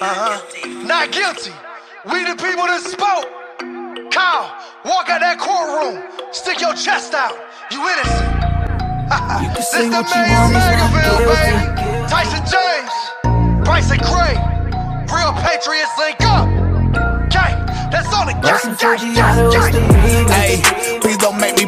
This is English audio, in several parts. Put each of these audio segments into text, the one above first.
Uh-huh. Not guilty. We the people that spoke. Kyle, walk out that courtroom. Stick your chest out. You innocent. this the mayor MAGAville, baby. Tyson James. Bryson Gray. Real Patriots link up. Gang, that's all the gang, gang, gang, gang. Hey, please don't make me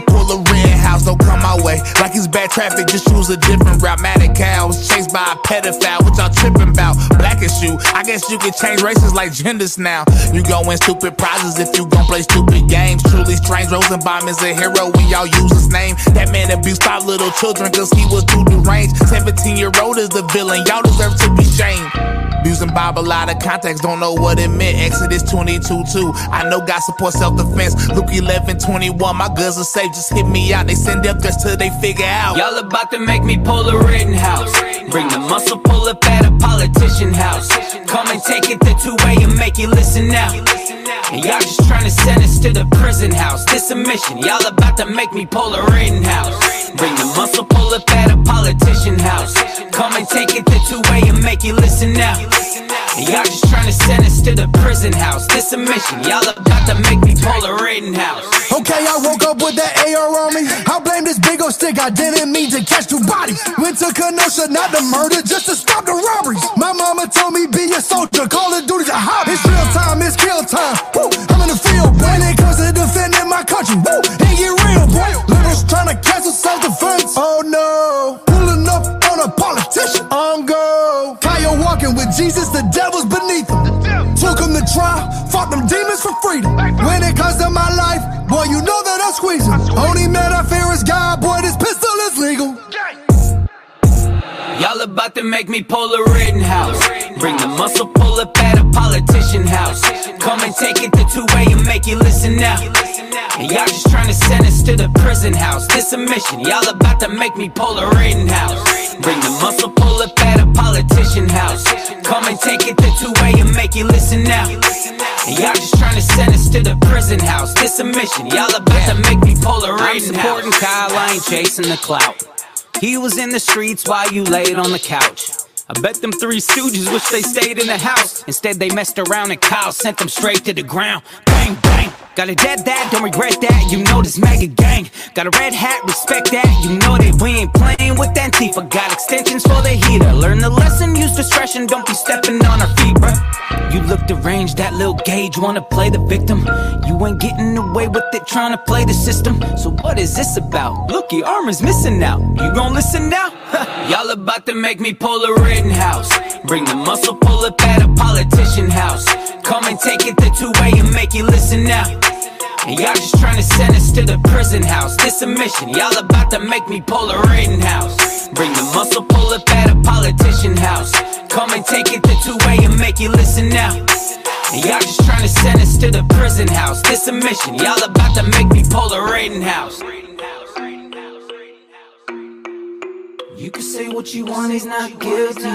don't come my way. Like it's bad traffic, just choose a different route. Mad was chased by a pedophile, what y'all tripping about? Black is you, I guess you can change races like genders now. You gon' win stupid prizes if you gon' play stupid games. Truly strange, Rosenbaum is a hero when y'all use his name. That man abused five little children cause he was too deranged. 17 year old is the villain, y'all deserve to be shamed. Abusing Bible out of context, don't know what it meant. Exodus 22 2. I know God supports self defense. Luke 11 21. My guns are safe, just hit me out. They send death threats till they figure out. Y'all about to make me pull a Rittenhouse. Bring the muscle, pull up at a politician house. Come and take it the two way and make you listen now. And y'all just trying to send us to the prison house. This a mission. Y'all about to make me pull a Rittenhouse. Bring the muscle, pull up at a politician house. Come and take it the two way and make you listen now. And y'all just trying to send us to the prison house. This a mission. Y'all about to make me pull a Rittenhouse. Okay, I woke up with that AR on me. I blame this big old stick. I didn't mean to catch two bodies. Went to Kenosha, not the murder, just to stop the robberies. My mama told me be a soldier, call of duty's a hobby. It's real time, it's kill time. Woo, I'm in the field. When it comes to defending my country, woo, it get real, boy. Liberals trying to cancel self-defense. Oh no, pulling up on a politician. On go. Kyle walking with Jesus, the devil's beneath him. Took him to trial, fought them demons for freedom. When it comes to my life, boy, you know that I'm squeezing. Only man I fear is God, boy, this pistol is legal. Y'all about to make me pull a Rittenhouse. Bring the muscle, pull up at a politician house. Come and take it the two way and make you listen now. And y'all just trying to send us to the prison house. This a mission. Y'all about to make me pull a Rittenhouse. Bring the muscle, pull up at a politician house. Come and take it the two way and make you listen now. And y'all just trying to send us to the prison house. This a mission. Y'all about to make me pull a I'm supporting Kyle, I ain't chasing the clout. He was in the streets while you laid on the couch. I bet them three stooges wish they stayed in the house. Instead, they messed around and Kyle sent them straight to the ground. Bang, bang. Got a dead that, don't regret that. You know this MAGA gang. Got a red hat, respect that. You know that we ain't playing with Antifa. Got extensions for the heater. Learn the lesson, use discretion. Don't be stepping on our feet, bruh. You look deranged, that little gauge wanna play the victim. You ain't getting away with it, trying to play the system. So what is this about? Look, your armor's missing now. You gon' listen now? Y'all about to make me pull a Rittenhouse. Bring the muscle, pull up at a politician house. Come and take it the two way and make you listen now. And y'all just trying to send us to the prison house. This a mission. Y'all about to make me pull a Rittenhouse. Bring the muscle, pull up at a politician house. Come and take it the two way and make you listen now. And y'all just trying to send us to the prison house. This a mission. Y'all about to make me pull a Rittenhouse. You can say what you want, he's not guilty. I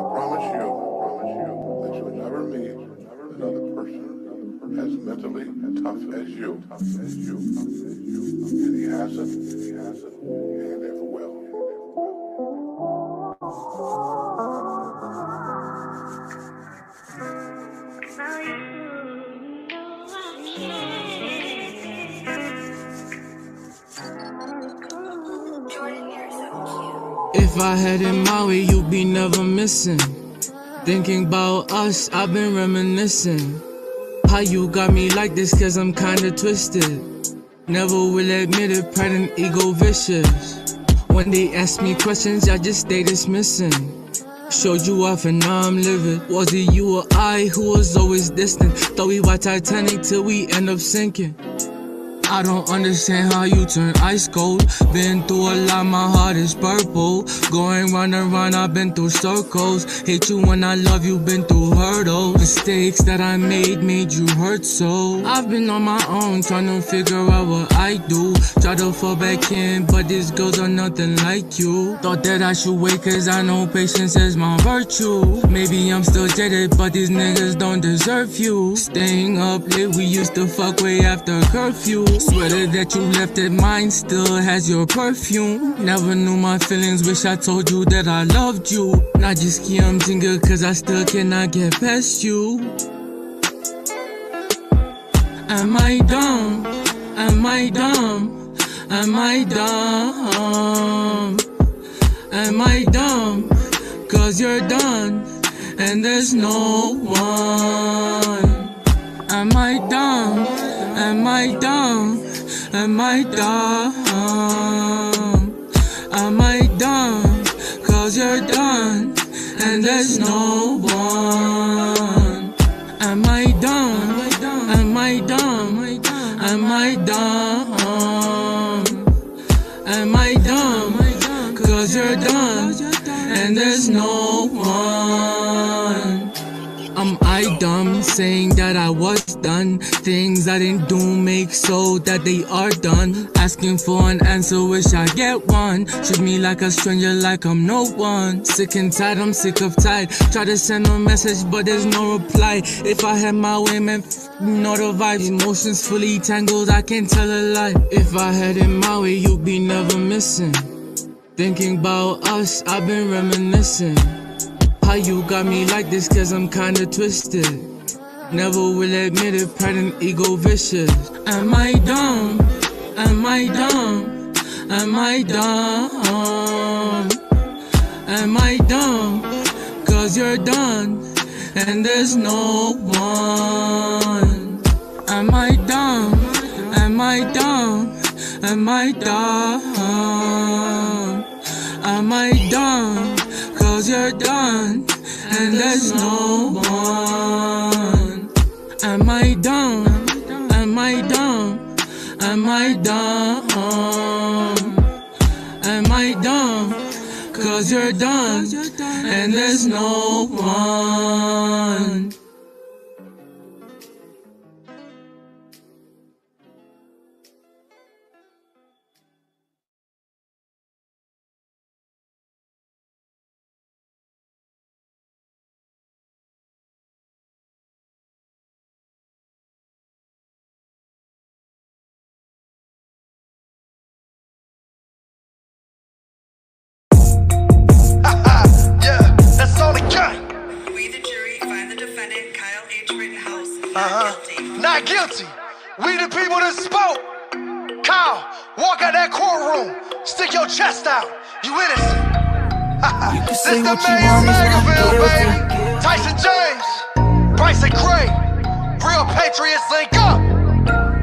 promise you, I promise you that you'll never meet another person as mentally tough as you, tough as you, tough as you. And he hasn't, and he hasn't, and he never will. I had it my way, you'd be never missing. Thinking about us, I've been reminiscing. How you got me like this, cause I'm kinda twisted. Never will admit it, pride and ego vicious. When they ask me questions, I just stay dismissing. Showed you off and now I'm livid. Was it you or I who was always distant? Thought we were Titanic till we end up sinking. I don't understand how you turn ice cold. Been through a lot, my heart is purple. Going round and round, I've been through circles. Hate you when I love you, been through hurdles. Mistakes that I made made you hurt so. I've been on my own, trying to figure out what I do. Try to fall back in, but these girls are nothing like you. Thought that I should wait, cause I know patience is my virtue. Maybe I'm still jaded, but these niggas don't deserve you. Staying up late, we used to fuck way after curfew. Sweater that you left at mine still has your perfume. Never knew my feelings, wish I told you that I loved you. Not just I'm single cause I still cannot get past you. Am I dumb? Am I dumb? Am I dumb? Am I dumb? Cause you're done and there's no one. Am I dumb? Am I dumb? Am I dumb? Am I dumb? Cause you're done and there's no one. Am I dumb? Am I dumb? Am I dumb? Am I dumb? Cause you're done and there's no one. Am I dumb saying that I was done? Things I didn't do make so that they are done. Asking for an answer, wish I get one. Treat me like a stranger, like I'm no one. Sick and tired, I'm sick of tired. Try to send a message, but there's no reply. If I had my way, man, f- know the vibes. Emotions fully tangled, I can't tell a lie. If I had it my way, you'd be never missing. Thinking about us, I've been reminiscing. How you got me like this, cause I'm kinda twisted. Never will admit it, pride and ego vicious. Am I dumb? Am I dumb? Am I dumb? Am I dumb? Cause you're done and there's no one. Am I dumb? Am I dumb? Am I dumb? Am I dumb? Cause you're done and there's no one. Am I dumb? Am I dumb? Am I dumb? Am I dumb? Cause you're done and there's no one. We the people that spoke. Kyle, walk out that courtroom. Stick your chest out. You innocent. this say the what you mayor want, MAGAville, baby. Tyson James, Bryson Gray. Real patriots link up.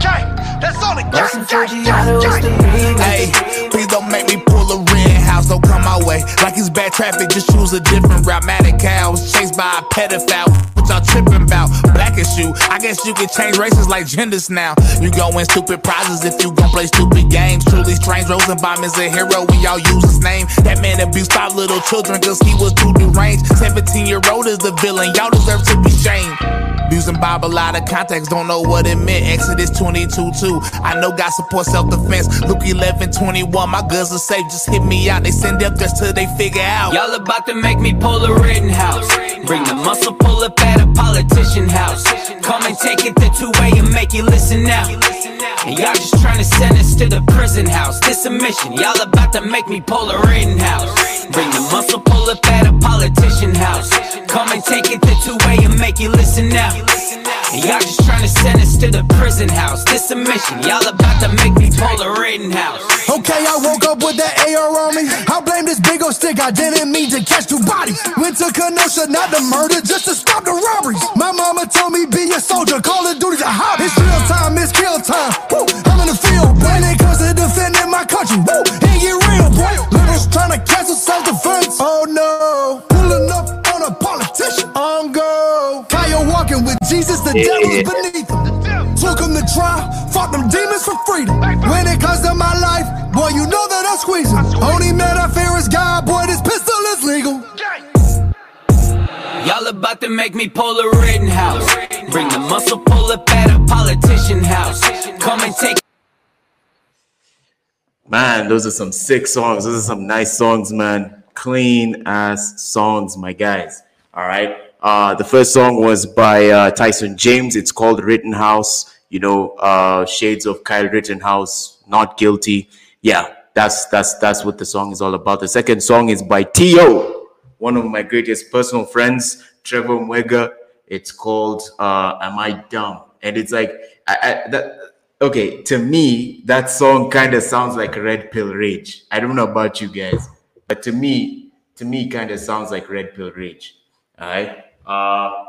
Gang, that's on the gang, Listen, gang, Forgiato, gang, it's the gang. remix. Hey, please don't make me pull a red don't come my way. Like it's bad traffic, just choose a different route. Mad was chased by a pedophile. What y'all tripping about? Black you. I guess you could change races like genders now. You gon' win stupid prizes if you gon' play stupid games. Truly strange, Rosenbaum is a hero when y'all use his name. That man abused five little children cause he was too deranged. 17 year old is the villain, y'all deserve to be shamed. Using Bible out of context, don't know what it meant. Exodus 22 2. I know God supports self defense. Luke 11 21. My guns are safe, just hit me out. They send up just till they figure out. Y'all about to make me pull a Rittenhouse. Bring the muscle pull up at a politician house. Come and take it the two way and make you listen now. And y'all just trying to send us to the prison house. This a mission. Y'all about to make me pull a Rittenhouse. Bring the muscle pull up at a politician house. Come and take it the two way and make you listen now. And y'all just trying to send us to the prison house. This a mission. Y'all about to make me pull a Rittenhouse. Okay, I woke up with that AR on me. I blame this big old stick, I didn't mean to catch two bodies. Went to Kenosha, not the murder, just to stop the robberies. My mama told me be a soldier, call of duty's a hobby. It's real time, it's kill time. Woo, I'm in the field, when it comes to defending my country. Woo, ain't get real, boy. Liberals trying to cancel self-defense. Oh no, pulling up on a politician. On go. Kyle walking with Jesus, the devil's beneath him. Took him to trial, fought them demons for freedom. When it comes to my life, boy, you know that I'm squeezing. Only man I fear is God, boy, this pistol is legal. Y'all about to make me pull a Rittenhouse. Bring the muscle pull up at a politician house. Come and take Man, those are some sick songs. Those are some nice songs, man. Clean ass songs, my guys. All right. Uh, the first song was by uh, Tyson James. It's called Rittenhouse. you know, uh, Shades of Kyle Rittenhouse, Not Guilty. Yeah, that's that's that's what the song is all about. The second song is by T.O., one of my greatest personal friends, Trevor Mwega. It's called uh, "Am I Dumb?" and it's like I, I, that. Okay, to me, that song kind of sounds like Red Pill Rage. I don't know about you guys, but to me, to me, kind of sounds like Red Pill Rage. All right. Uh,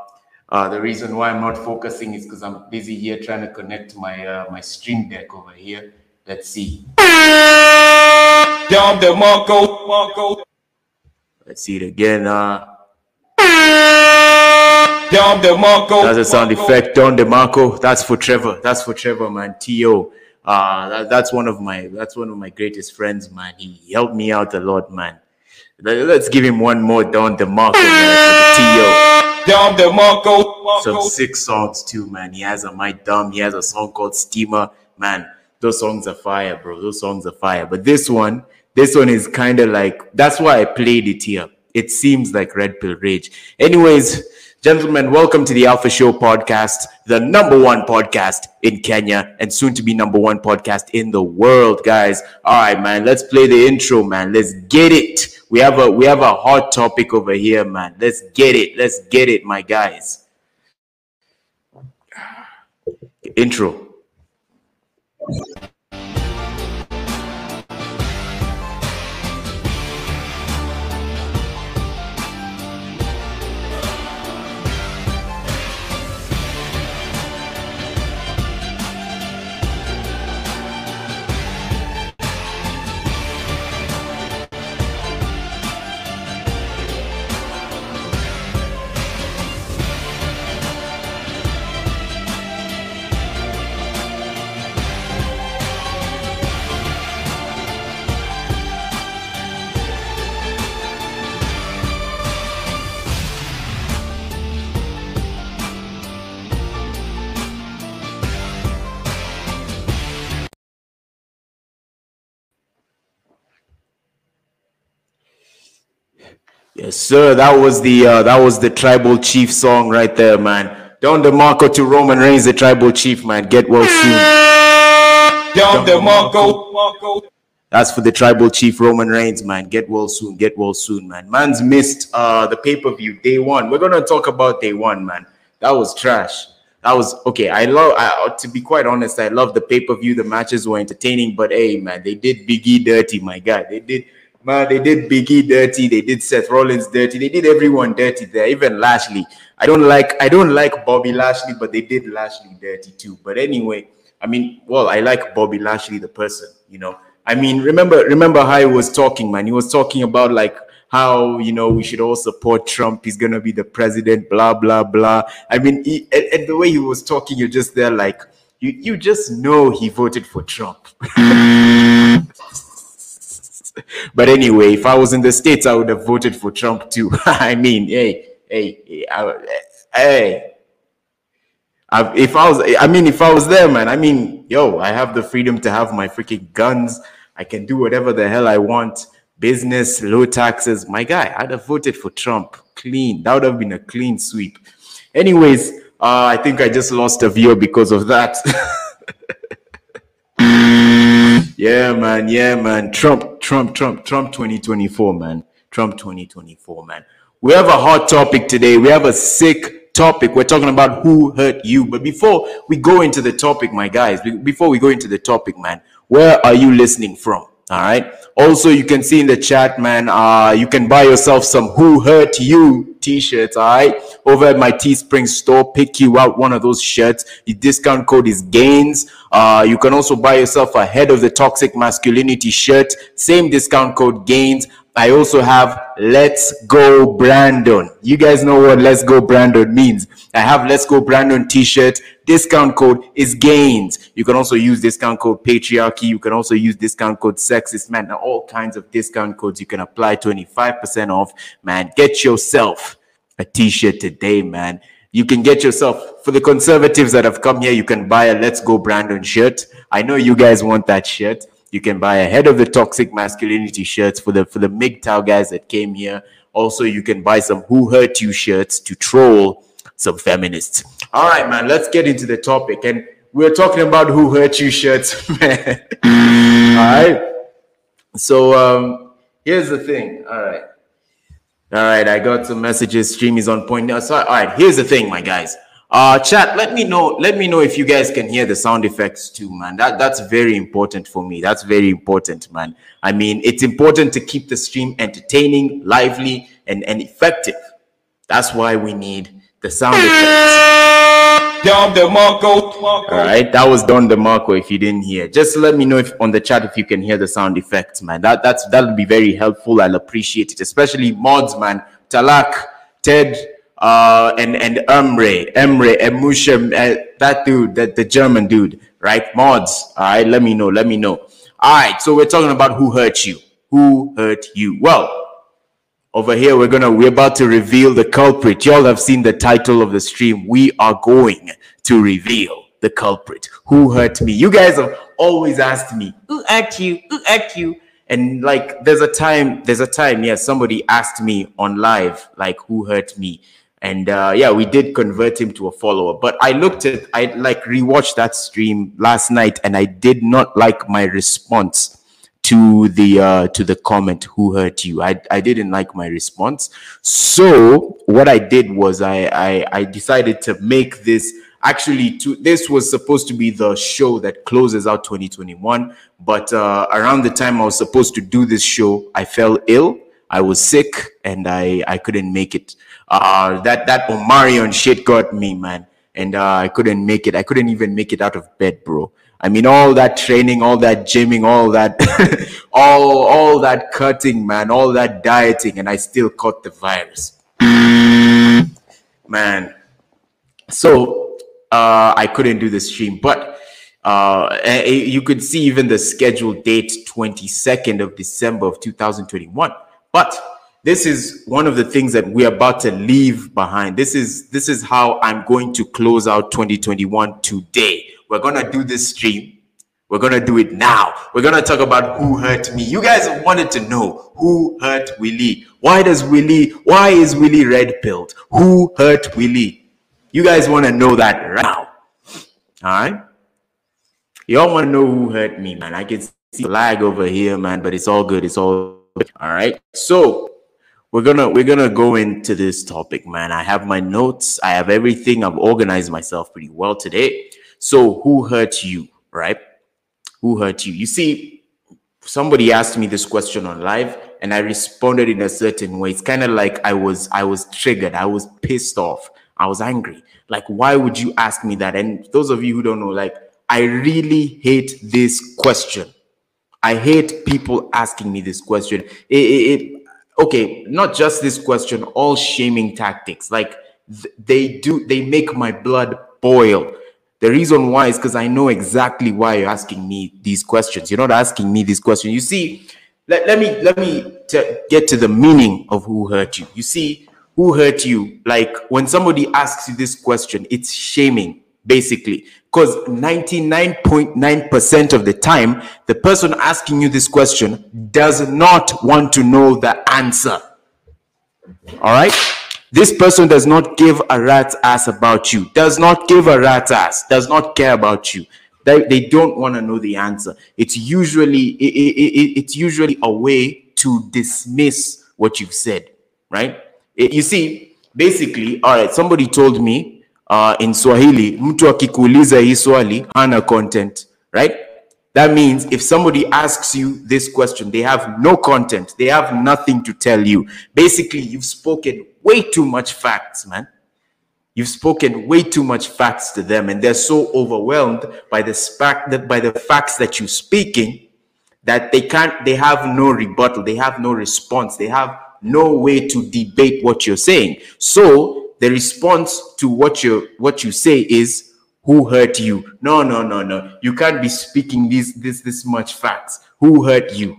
uh, the reason why I'm not focusing is because I'm busy here trying to connect my uh, my stream deck over here. Let's see. Down the Marco, Marco. Let's see it again. Uh, Don DeMarco. That's a sound effect. Don DeMarco. That's for Trevor. That's for Trevor, man. T.O. Uh, that, that's one of my that's one of my greatest friends, man. He helped me out a lot, man. Let's give him one more Don DeMarco, man, for the T.O. Don DeMarco. Some sick songs too, man. He has a My Dumb. He has a song called Steamer. Man, those songs are fire, bro. Those songs are fire. But this one, this one is kind of like that's why I played it here. It seems like Red Pill Rage. Anyways, Gentlemen, welcome to the Alpha Show podcast, the number one podcast in Kenya and soon to be number one podcast in the world, guys. All right, man, let's play the intro, man. Let's get it. We have a we have a hot topic over here, man. Let's get it. Let's get it, my guys. Intro. Yes, sir. That was the uh, that was the tribal chief song right there, man. Don DeMarco to Roman Reigns, the tribal chief, man. Get well soon. Don DeMarco. That's for the tribal chief Roman Reigns, man. Get well soon. Get well soon, man. Man's missed uh the pay-per-view day one. We're gonna talk about day one, man. That was trash. That was okay. I love I, to be quite honest, I love the pay-per-view. The matches were entertaining, but hey, man, they did Biggie dirty, my guy. They did Man, they did Biggie dirty. They did Seth Rollins dirty. They did everyone dirty there. Even Lashley. I don't like I don't like Bobby Lashley, but they did Lashley dirty too. But anyway, I mean, well, I like Bobby Lashley the person. You know, I mean, remember remember how he was talking, man. He was talking about like how you know we should all support Trump. He's gonna be the president. Blah blah blah. I mean, he, and, and the way he was talking, you're just there like you you just know he voted for Trump. but anyway, if I was in the States, I would have voted for Trump too. I mean, hey, hey, hey, I, if I was, I mean, if I was there, man, I mean, yo, I have the freedom to have my freaking guns. I can do whatever the hell I want. Business, low taxes. My guy, I'd have voted for Trump. Clean. That would have been a clean sweep. Anyways, uh, I think I just lost a viewer because of that. Yeah, man. Yeah, man. Trump, Trump, Trump, Trump 2024, man. Trump 2024, man. We have a hot topic today. We have a sick topic. We're talking about who hurt you. But before we go into the topic, my guys, before we go into the topic, man, where are you listening from? All right. Also, you can see in the chat, man, uh, you can buy yourself some Who Hurt You t-shirts, all right? Over at my Teespring store, pick you out one of those shirts. The discount code is GAINS. Uh, you can also buy yourself a Head of the Toxic Masculinity shirt. Same discount code GAINS. I also have Let's Go Brandon. You guys know what Let's Go Brandon means. I have Let's Go Brandon t-shirt. Discount code is gains. You can also use discount code patriarchy. You can also use discount code sexist man. All kinds of discount codes you can apply 25% off. Man, get yourself a t-shirt today, man. You can get yourself for the conservatives that have come here. You can buy a Let's Go Brandon shirt. I know you guys want that shirt. You can buy a head of the toxic masculinity shirts for the for the MGTOW guys that came here. Also, you can buy some Who Hurt You shirts to troll some feminists. All right, man, let's get into the topic. And we're talking about who hurt you shirts, man. All right. So um, here's the thing. All right. All right, I got some messages. Stream is on point now. So, all right, here's the thing, my guys. Uh, chat. Let me know. Let me know if you guys can hear the sound effects too, man. That that's very important for me. That's very important, man. I mean, it's important to keep the stream entertaining, lively, and and effective. That's why we need the sound effects. Don DeMarco. All right, that was Don DeMarco. If you didn't hear, just let me know if on the chat if you can hear the sound effects, man. That that's that'll be very helpful. I'll appreciate it, especially mods, man. Talak, Ted, uh, and and Emre, Emre, Emusha, uh, that dude, that the German dude, right? Mods. All right, let me know. Let me know. All right, so we're talking about who hurt you. Who hurt you? Well, over here we're gonna we're about to reveal the culprit y'all have seen the title of the stream we are going to reveal the culprit who hurt me you guys have always asked me who hurt you who hurt you and like there's a time there's a time yeah somebody asked me on live like who hurt me and uh, yeah we did convert him to a follower. But i looked at i like rewatched that stream last night and i did not like my response to the uh, to the comment who hurt you? I, I didn't like my response. So what i did was I, I i decided to make this actually to this was supposed to be the show that closes out 2021 but uh, around the time i was supposed to do this show i fell ill i was sick and i i couldn't make it uh that that omicron shit got me man and uh, i couldn't make it i couldn't even make it out of bed bro I mean, all that training, all that gymming, all that, all, all that cutting, man, all that dieting, and I still caught the virus. man. So, uh, I couldn't do the stream, but, uh, you could see even the scheduled date, 22nd of December of 2021. But this is one of the things that we're about to leave behind. This is, this is how I'm going to close out 2021 today we're gonna do this stream. We're gonna do it now. We're gonna talk about who hurt me. You guys wanted to know who hurt Willie. Why does Willie? Why is Willie red pilled? Who hurt Willie? You guys want to know that right now. All right. Y'all want to know who hurt me, man. I can see lag over here, man, but it's all good. It's all good. All right. So we're gonna we're gonna go into this topic, man. I have my notes. I have everything. I've organized myself pretty well today. So, who hurt you, right? Who hurt you? You see, somebody asked me this question on live and I responded in a certain way. It's kind of like I was I was triggered. I was pissed off. I was angry. Like, why would you ask me that? And those of you who don't know, like, I really hate this question. I hate people asking me this question. It, it, it okay, not just this question, all shaming tactics. Like, th- they do, they make my blood boil. The reason why is because I know exactly why you're asking me these questions. You're not asking me these questions. You see, let, let me let me t- get to the meaning of who hurt you. You see, who hurt you? Like when somebody asks you this question, it's shaming basically because 99.9% of the time the person asking you this question does not want to know the answer all right this person does not give a rat's ass about you, does not give a rat's ass, does not care about you. They, they don't want to know the answer. It's usually it, it, it's usually a way to dismiss what you've said, right? It, you see, basically, all right, somebody told me uh, in Swahili, mtu akikuuliza hii swali hana content, right? That means if somebody asks you this question, they have no content, they have nothing to tell you. Basically, you've spoken way too much facts, man. You've spoken way too much facts to them, and they're so overwhelmed by the fact that by the facts that you're speaking that they can't, they have no rebuttal, they have no response, they have no way to debate what you're saying. So the response to what you what you say is who hurt you? No no no no. You can't be speaking this this this much facts. Who hurt you?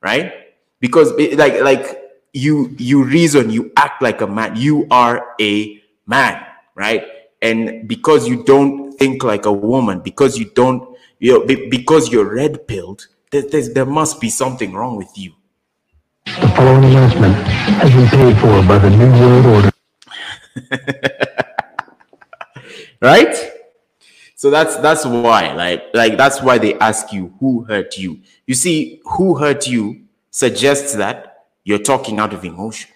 Right? Because it, like like you you reason you act like a man. You are a man right? And because you don't think like a woman because you don't you know because you're red pilled there, there must be something wrong with you. The following announcement has been paid for by the new world order right So that's that's why, like, like that's why they ask you who hurt you. You see, who hurt you suggests that you're talking out of emotion.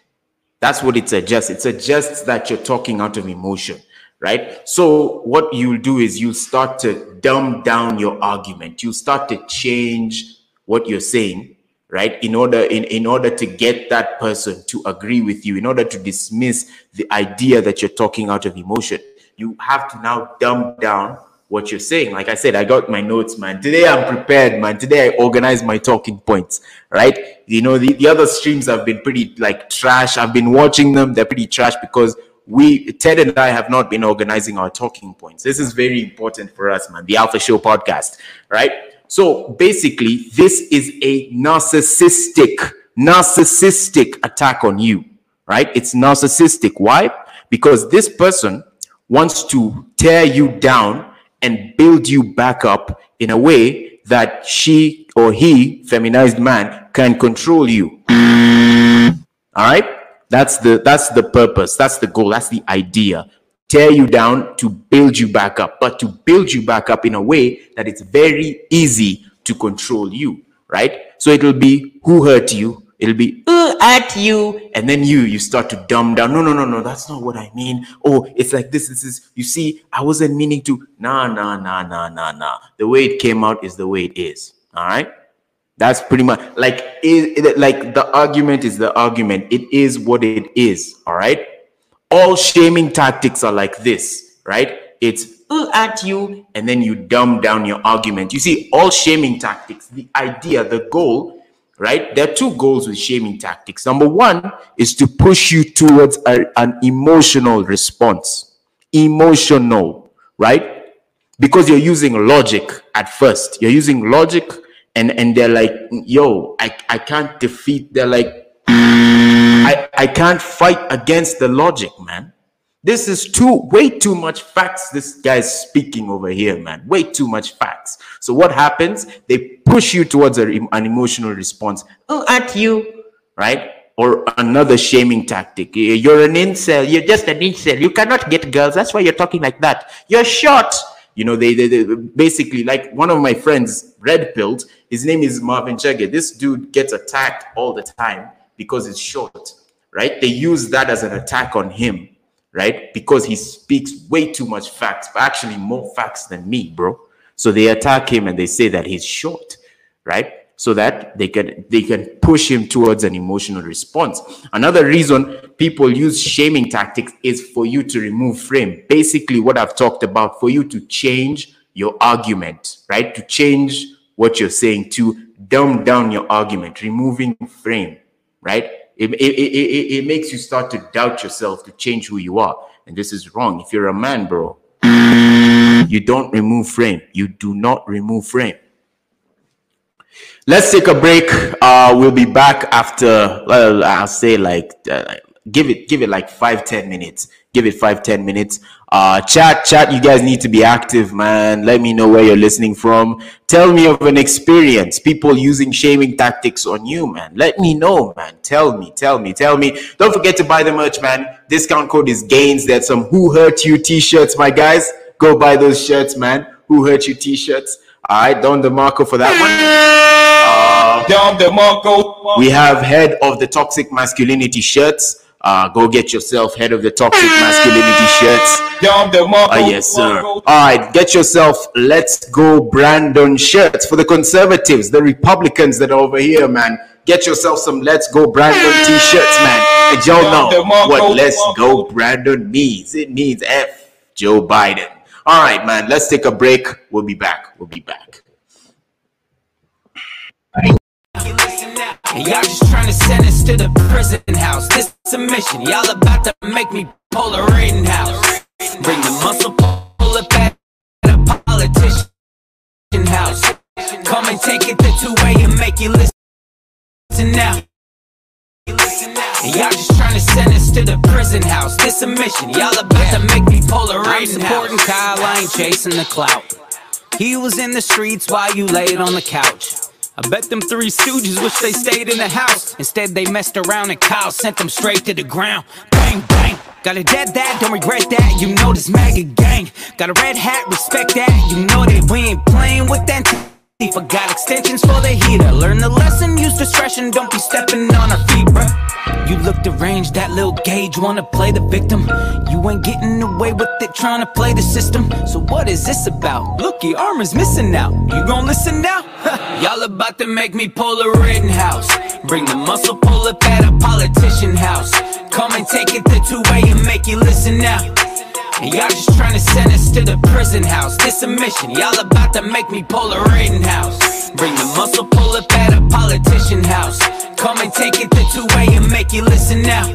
That's what it suggests. It suggests that you're talking out of emotion, right? So what you'll do is you'll start to dumb down your argument. You'll start to change what you're saying, right? In order in, in order to get that person to agree with you, in order to dismiss the idea that you're talking out of emotion, you have to now dumb down what you're saying. Like I said, I got my notes, man. Today I'm prepared, man. Today I organized my talking points, right? You know, the, the other streams have been pretty like trash. I've been watching them. They're pretty trash because we, Ted and I have not been organizing our talking points. This is very important for us, man. The Alpha Show podcast, right? So basically, this is a narcissistic, narcissistic attack on you, right? It's narcissistic. Why? Because this person wants to tear you down and build you back up in a way that she or he, feminized man, can control you. All right? That's the that's the purpose. That's the goal. That's the idea. Tear you down to build you back up, but to build you back up in a way that it's very easy to control you, right? So it'll be who hurt you, It'll be uh, at you, and then you you start to dumb down. No, no, no, no. That's not what I mean. Oh, it's like this. This is. You see, I wasn't meaning to. Nah, nah, nah, nah, nah, nah. The way it came out is the way it is. All right. That's pretty much like it, it, like the argument is the argument. It is what it is. All right. All shaming tactics are like this, right? It's uh, at you, and then you dumb down your argument. You see, all shaming tactics, the idea, the goal right? There are two goals with shaming tactics. Number one is to push you towards a, an emotional response. Emotional, right? Because you're using logic at first. You're using logic, and, and they're like, yo, I, I can't defeat. They're like, I, I can't fight against the logic, man. This is too way too much facts. This guy's speaking over here, man. Way too much facts. So what happens? They push you towards a, an emotional response. Oh, at you, right? Or another shaming tactic. You're an incel. You're just an incel. You cannot get girls. That's why you're talking like that. You're short. You know, they, they, they basically like one of my friends, red pilled. His name is Marvin Jagger. This dude gets attacked all the time because it's short, right? They use that as an attack on him right? Because he speaks way too much facts, but actually more facts than me, bro. So they attack him and they say that he's short, right? So that they can they can push him towards an emotional response. Another reason people use shaming tactics is for you to remove frame. Basically, what I've talked about for you to change your argument, right? To change what you're saying, to dumb down your argument, removing frame, right? It, it, it, it, makes you start to doubt yourself to change who you are. And this is wrong. If you're a man, bro, you don't remove frame. You do not remove frame. Let's take a break. Uh, we'll be back after, well, I'll say like, uh, give it, give it like five, 10 minutes. Give it five ten minutes. Uh, chat, chat. You guys need to be active, man. Let me know where you're listening from. Tell me of an experience. People using shaming tactics on you, man. Let me know, man. Tell me, tell me, tell me. Don't forget to buy the merch, man. Discount code is gains. There's some Who Hurt You t-shirts, my guys. Go buy those shirts, man. Who Hurt You t-shirts. All right, Don DeMarco for that one. Uh, Don DeMarco. We have head of the toxic masculinity shirts. Uh, go get yourself head of the toxic masculinity shirts. Uh, yes, sir. All right, get yourself let's go Brandon shirts for the conservatives, the Republicans that are over here, man. Get yourself some let's go Brandon t-shirts, man. And y'all know what let's go Brandon means. It means F Joe Biden. All right, man. Let's take a break. We'll be back. We'll be back. And y'all just trying to send us to the prison house. This is a mission. Y'all about to make me pull a Rittenhouse. Bring the muscle, pull it back at a politician house. Come and take it the two way and make you listen now. And y'all just trying to send us to the prison house. This a mission. Y'all about to make me pull a Rittenhouse. I'm supporting Kyle, I ain't chasing the clout. He was in the streets while you laid on the couch. I bet them three stooges wish they stayed in the house. Instead, they messed around and Kyle sent them straight to the ground. Bang, bang. Got a dead that, don't regret that. You know this maggot gang. Got a red hat, respect that. You know that we ain't playing with that. Forgot extensions for the heater. Learn the lesson, use discretion. Don't be stepping on our feet, bruh. You look deranged, that little gauge wanna play the victim. You ain't getting away with it, trying to play the system. So what is this about? Look, your armor's missing out. You gon' listen now? Y'all about to make me pull a Rittenhouse. Bring the muscle, pull up at a politician house. Come and take it the two way and make you listen now. And y'all just trying to send us to the prison house. This a mission. Y'all about to make me pull a Rittenhouse. Bring the muscle, pull up at a politician house. Come and take it the two way and make you listen now.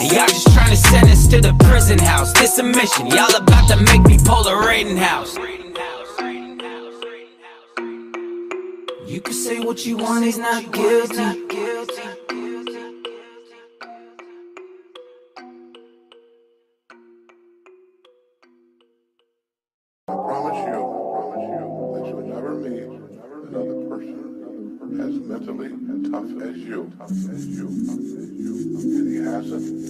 And y'all just trying to send us to the prison house. This a mission. Y'all about to make me pull a Rittenhouse. You can say what you want, he's not guilty. Mentally and tough as you, tough as you. And he hasn't.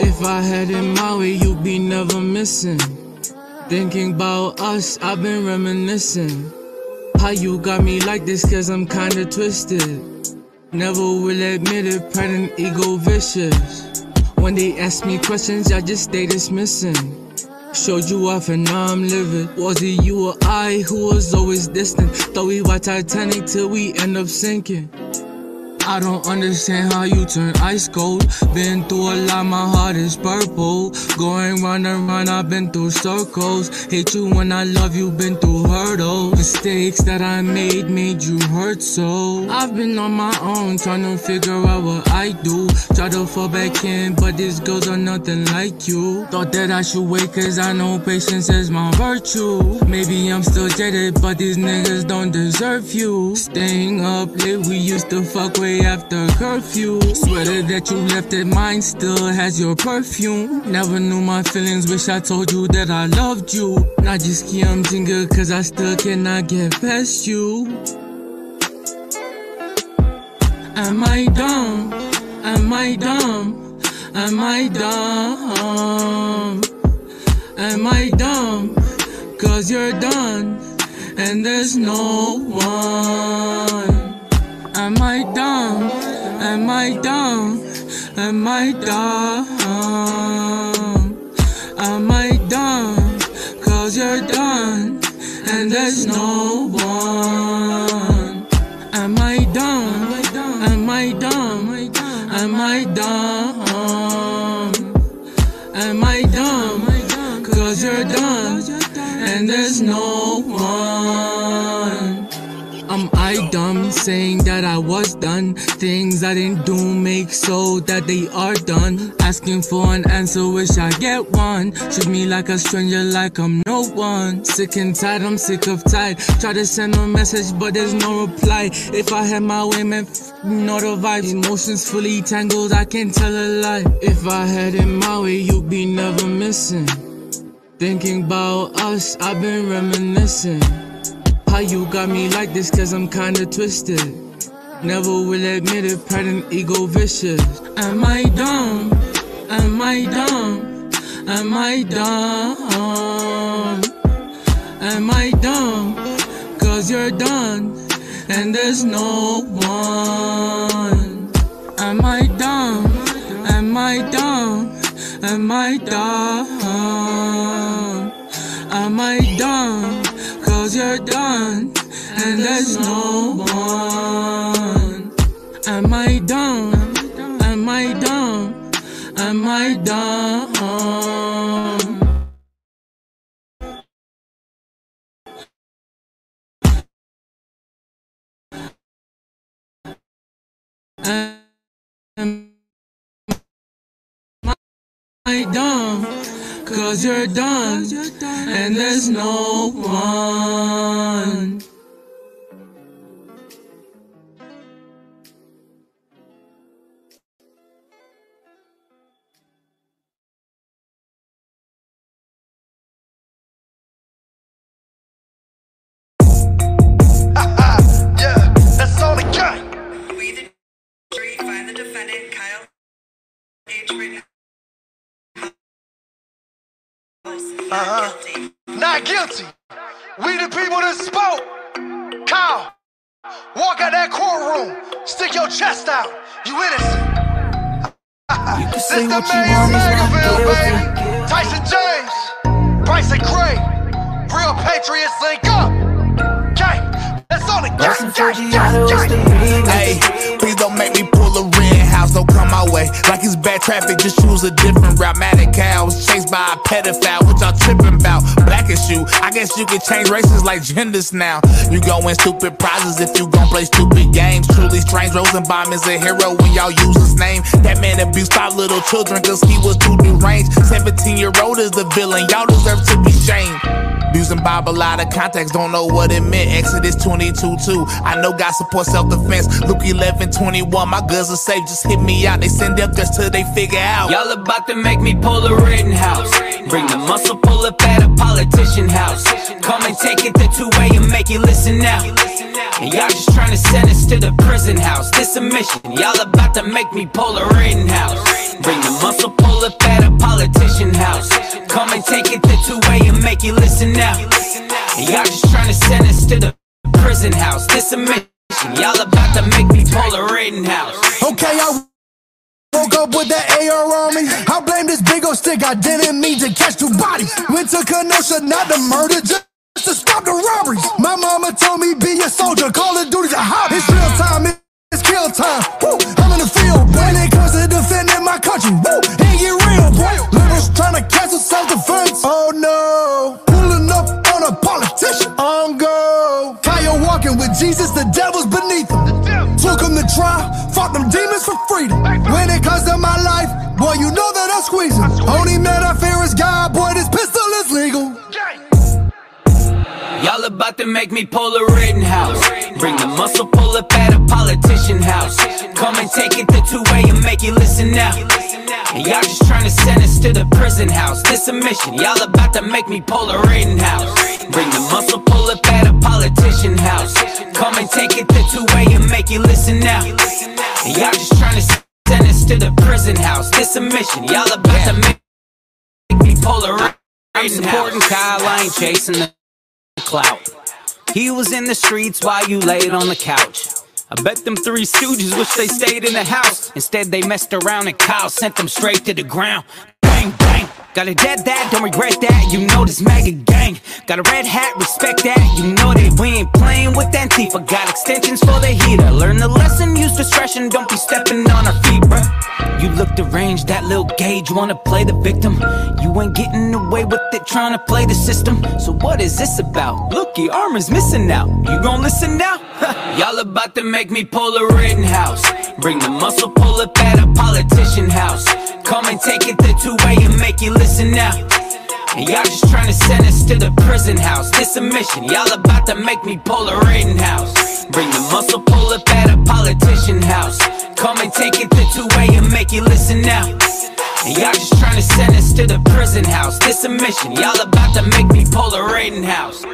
If I had it my way, you'd be never missing. Thinking about us, I've been reminiscing. How you got me like this, cause I'm kinda twisted. Never will admit it, pride and ego vicious. When they ask me questions, I just stay dismissing. Showed you off and now I'm livid. Was it you or I who was always distant? Thought we were Titanic till we end up sinking. I don't understand how you turn ice cold. Been through a lot, my heart is purple. Going round and round, I've been through circles. Hate you when I love you, been through hurdles. Mistakes that I made made you hurt so. I've been on my own, trying to figure out what I do. Try to fall back in, but these girls are nothing like you. Thought that I should wait, cause I know patience is my virtue. Maybe I'm still jaded, but these niggas don't deserve you. Staying up late, we used to fuck after curfew. Sweater that you left it, mine still has your perfume. Never knew my feelings, wish I told you that I loved you. Not just Kiam mjinga, cause I still cannot get past you. Am I dumb? Am I dumb? Am I dumb? Am I dumb? Cause you're done, and there's no one. Am I dumb? Am I dumb? Am I dumb? Am I dumb? Cause you're done, and there's no one. Am I dumb? Am I dumb? Am I dumb? Am I dumb? Cause you're done, and there's no one. I dumb saying that I was done? Things I didn't do make so that they are done. Asking for an answer, wish I get one. Treat me like a stranger, like I'm no one. Sick and tired, I'm sick of tired. Try to send a message, but there's no reply. If I had my way, man, f- know the vibes. Emotions fully tangled, I can't tell a lie. If I had it my way, you'd be never missing. Thinking about us, I've been reminiscing. You got me like this, cause I'm kinda twisted. Never will admit it, pride and ego vicious. Am I dumb? Am I dumb? Am I dumb? Am I dumb? Cause you're done, and there's no one. Am I dumb? Am I dumb? Am I dumb? Am I dumb? Cause you're done, and there's no one. Am I dumb? Am I dumb? Am I dumb? Cause you're done, and there's no one. Uh-huh. Not guilty. We the people that spoke. Kyle, walk out that courtroom. Stick your chest out. You innocent. this the Mayor MAGAville, baby. Tyson James, Bryson Gray. Real Patriots link up. The gang. Hey, please don't make me pull a Rittenhouse, don't come my way. Like it's bad traffic, just choose a different route. Matic cow was chased by a pedophile, what y'all tripping about? Black is you, I guess you can change races like genders now. You go win stupid prizes if you gon' play stupid games. Truly strange, Rosenbaum is a hero when y'all use his name. That man abused five little children cause he was too deranged. 17 year old is the villain, y'all deserve to be shamed. Using Bible out of context, don't know what it meant. Exodus 22 2. I know God supports self defense. Luke 11 21. My guns are safe, just hit me out. They send death threats till they figure out. Y'all about to make me pull a Rittenhouse. Bring the muscle, pull up at a politician house. Come and take it the two way and make you listen now. And y'all just trying to send us to the prison house. This a mission. Y'all about to make me pull a Rittenhouse. Bring the muscle, pull up at a politician house. Come and take it the two way and make you listen now. And y'all just trying to send us to the prison house. This a mission. Y'all about to make me pull a Rittenhouse. Okay, I woke up with that AR on me. I blame this big old stick. I didn't mean to catch two bodies. Went to Kenosha, not the murder, to stop the robberies. My mama told me be a soldier, call of duty's a hobby. It's real time, it's kill time. Woo, I'm in the field. When it comes to defending my country, woo, get real, boy. Liberals trying to cancel self-defense. Oh no, pulling up on a politician. On go. Kyle walking with Jesus, the devil's beneath him. Took him to trial, fought them demons for freedom. When it comes to my life, boy, you know that I'm squeezing. Only man I fear is God, boy, this pistol Y'all about to make me pull a Rittenhouse. Bring the muscle, pull up at a politician house. Come and take it the two way and make you listen now. And y'all just trying to send us to the prison house. This a mission. Y'all about to make me pull a Rittenhouse. Bring the muscle, pull up at a politician house. Come and take it the two way and make you listen now. And y'all just trying to send us to the prison house. This a mission. Y'all about to make me pull a Rittenhouse. I'm supporting Kyle, I ain't chasing the clout. He was in the streets while you laid on the couch. I bet them three stooges wish they stayed in the house. Instead, they messed around and Kyle sent them straight to the ground. Bang, bang. Got a dead that, don't regret that. You know this MAGA gang. Got a red hat, respect that. You know that we ain't playing with Antifa. Got extensions for the heater. Learn the lesson, use discretion. Don't be stepping on our feet, bruh. You look deranged, that little Gaige wanna play the victim. You ain't getting away with it, trying to play the system. So what is this about? Look, your arm is missing now. You gon' listen now? Y'all about to make me pull a Rittenhouse. Bring the muscle, pull up at a politician house. Come and take it the two way and make you listen now. And y'all just trying to send us to the prison house. This a mission. Y'all about to make me pull a Rittenhouse. Bring the muscle, pull up at a politician house. Come and take it the two way and make you listen now. And y'all just trying to send us to the prison house. This a mission. Y'all about to make me pull a Rittenhouse.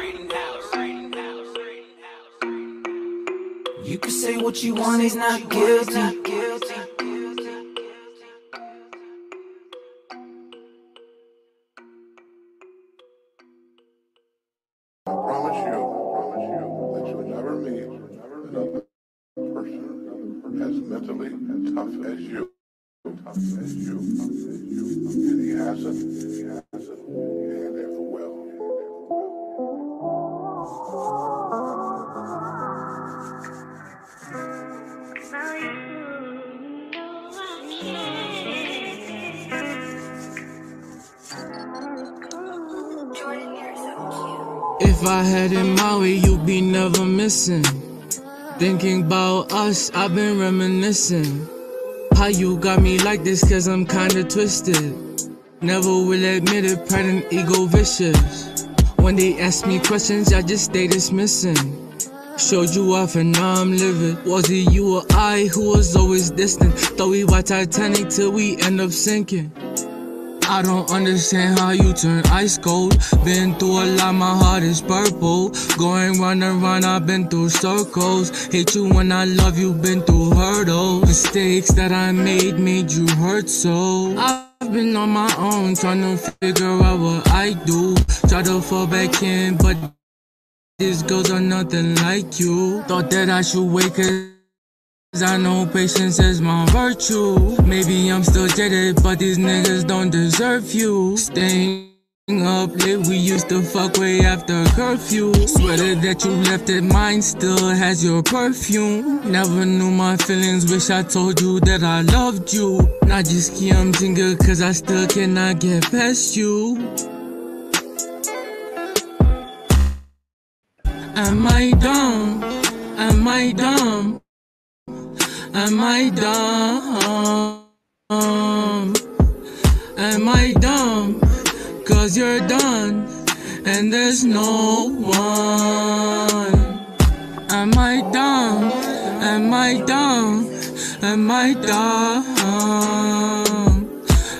You can say what you want, he's not guilty. Promise you, I promise you that you will never meet another person as mentally tough as you. Tough as you. Tough as you. And he hasn't. He hasn't. And ever will. If I had my way, you'd be never missing. Thinking about us, I've been reminiscing. How you got me like this, cause I'm kinda twisted. Never will admit it, pride and ego vicious. When they ask me questions, I just stay dismissing. Showed you off and now I'm livid. Was it you or I who was always distant? Thought we were Titanic till we end up sinking. I don't understand how you turn ice cold. Been through a lot, my heart is purple. Going round and round, I've been through circles. Hate you when I love you, been through hurdles. Mistakes that I made made you hurt so. I've been on my own, trying to figure out what I do. Try to fall back in, but these girls are nothing like you. Thought that I should wait, cause I know patience is my virtue. Maybe I'm still jaded, but these niggas don't deserve you. Staying up late, we used to fuck way after curfew. Sweater that you left it, mine still has your perfume. Never knew my feelings, wish I told you that I loved you. Not just I'm jingle, cause I still cannot get past you. Am I dumb? Am I dumb? Am I dumb? Am I dumb? Cause you're done and there's no one. Am I dumb? Am I dumb? Am I dumb?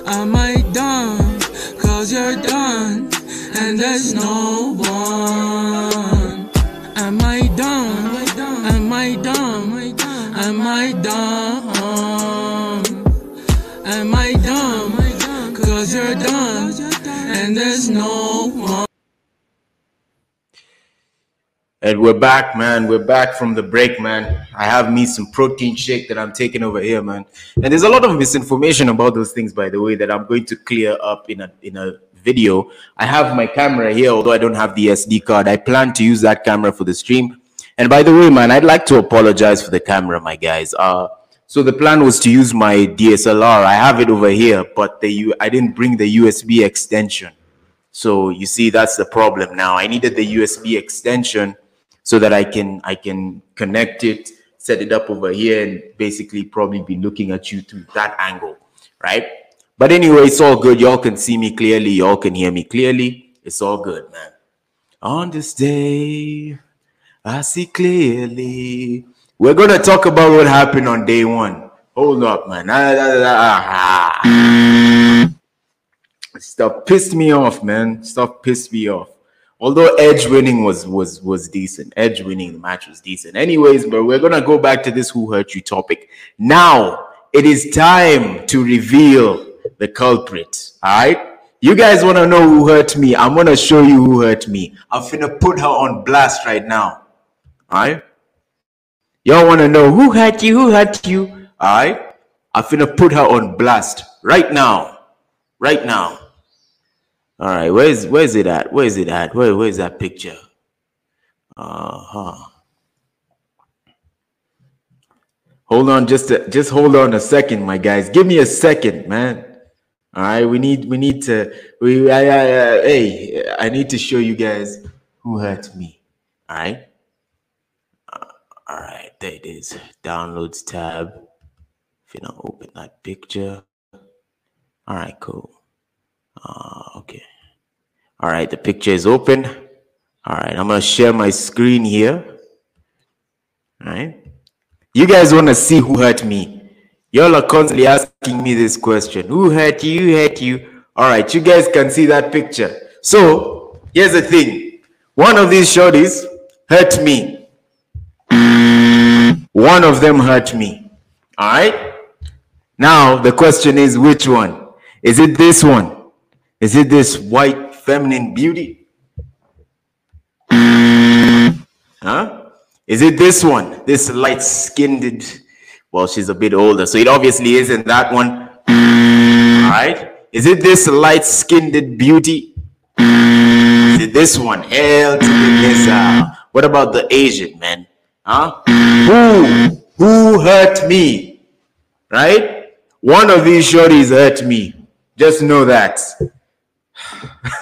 Am I dumb? Cause you're done and there's no one. Am I dumb? Am I dumb? Cause you're done and there's no one. And we're back, man. We're back from the break, man. I have me some protein shake that I'm taking over here, man. And there's a lot of misinformation about those things, by the way, that I'm going to clear up in a in a video. I have my camera here, although I don't have the SD card. I plan to use that camera for the stream. And by the way, man, I'd like to apologize for the camera, my guys. Uh, so the plan was to use my DSLR. I have it over here, but the I didn't bring the USB extension. So you see, that's the problem now. I needed the USB extension so that I can I can connect it, set it up over here, and basically probably be looking at you through that angle, right? But anyway, it's all good. Y'all can see me clearly. Y'all can hear me clearly. It's all good, man. On this day, I see clearly. We're gonna talk about what happened on day one. Hold up, man. Ah, ah, ah, Stuff pissed me off, man. Stuff pissed me off. Although Edge winning was was was decent. Edge winning the match was decent. Anyways, but we're gonna go back to this who hurt you topic. Now it is time to reveal the culprit. All right. You guys want to know who hurt me? I'm going to show you who hurt me. I'm finna put her on blast right now. Alright? Y'all want to know who hurt you? Who hurt you? Alright? I'm finna put her on blast right now. Right now. Alright, where's where's it at? Where is it at? Where where's that picture? Uh-huh. Hold on just a, just hold on a second, my guys. Give me a second, man. All right, we need we need to we I, I, uh, hey I need to show you guys who hurt me. All right. All right, there it is. Downloads tab. If you don't open that picture. All right, cool. Uh, okay. All right, the picture is open. All right, I'm gonna share my screen here. All right. You guys want to see who hurt me? Y'all are constantly asking me this question. Who hurt you? Who hurt you? All right, you guys can see that picture. So here's the thing. One of these shorties hurt me. One of them hurt me. All right. Now the question is which one? Is it this one? Is it this white feminine beauty? Huh? Is it this one? This light skinned, well, she's a bit older, so it obviously isn't that one. All right. Is it this light skinned beauty? Is it this one? Hell to the. What about the Asian man? Huh? Who? Who hurt me? Right? One of these shorties hurt me. Just know that.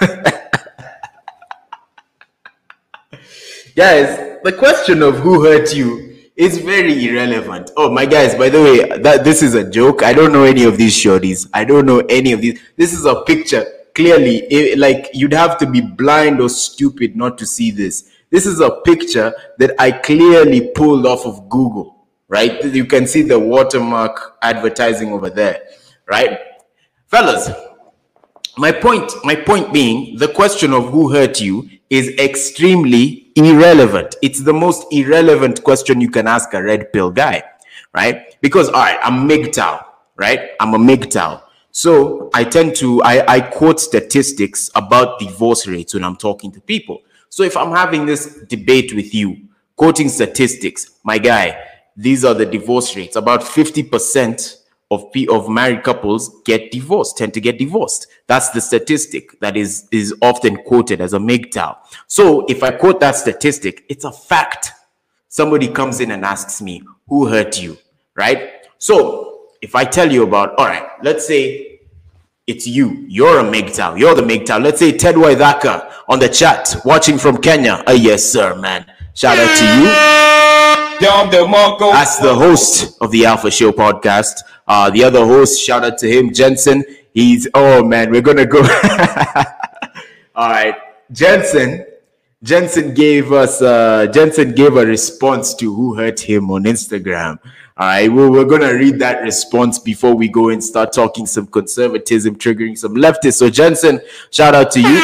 guys, the question of who hurt you is very irrelevant. Oh, my guys, by the way, that this is a joke. I don't know any of these shorties. I don't know any of these. This is a picture. Clearly, it, like you'd have to be blind or stupid not to see this. This is a picture that I clearly pulled off of Google, right? You can see the watermark advertising over there, right? Fellas, my point, my point being, the question of who hurt you is extremely irrelevant. It's the most irrelevant question you can ask a red pill guy, right? Because all right, I'm MGTOW, right? I'm a MGTOW. So I tend to I, I quote statistics about divorce rates when I'm talking to people. So if I'm having this debate with you, quoting statistics, my guy, these are the divorce rates. About 50% of of married couples get divorced, tend to get divorced. That's the statistic that is is often quoted as a MGTOW. So if I quote that statistic, it's a fact. Somebody comes in and asks me, "Who hurt you?" Right? So if I tell you about, all right, let's say it's you. You're a MGTOW. You're the MGTOW. Let's say Ted Waithaka on the chat, watching from Kenya. Uh, yes, sir, man. Shout out to you. That's the host of the Alpha Show podcast. Uh, the other host, shout out to him, Jensen. He's oh man, we're gonna go. All right, Jensen. Jensen gave us uh, Jensen gave a response to who hurt him on Instagram. All right, well, we're gonna read that response before we go and start talking some conservatism, triggering some leftists. So Jensen, shout out to you.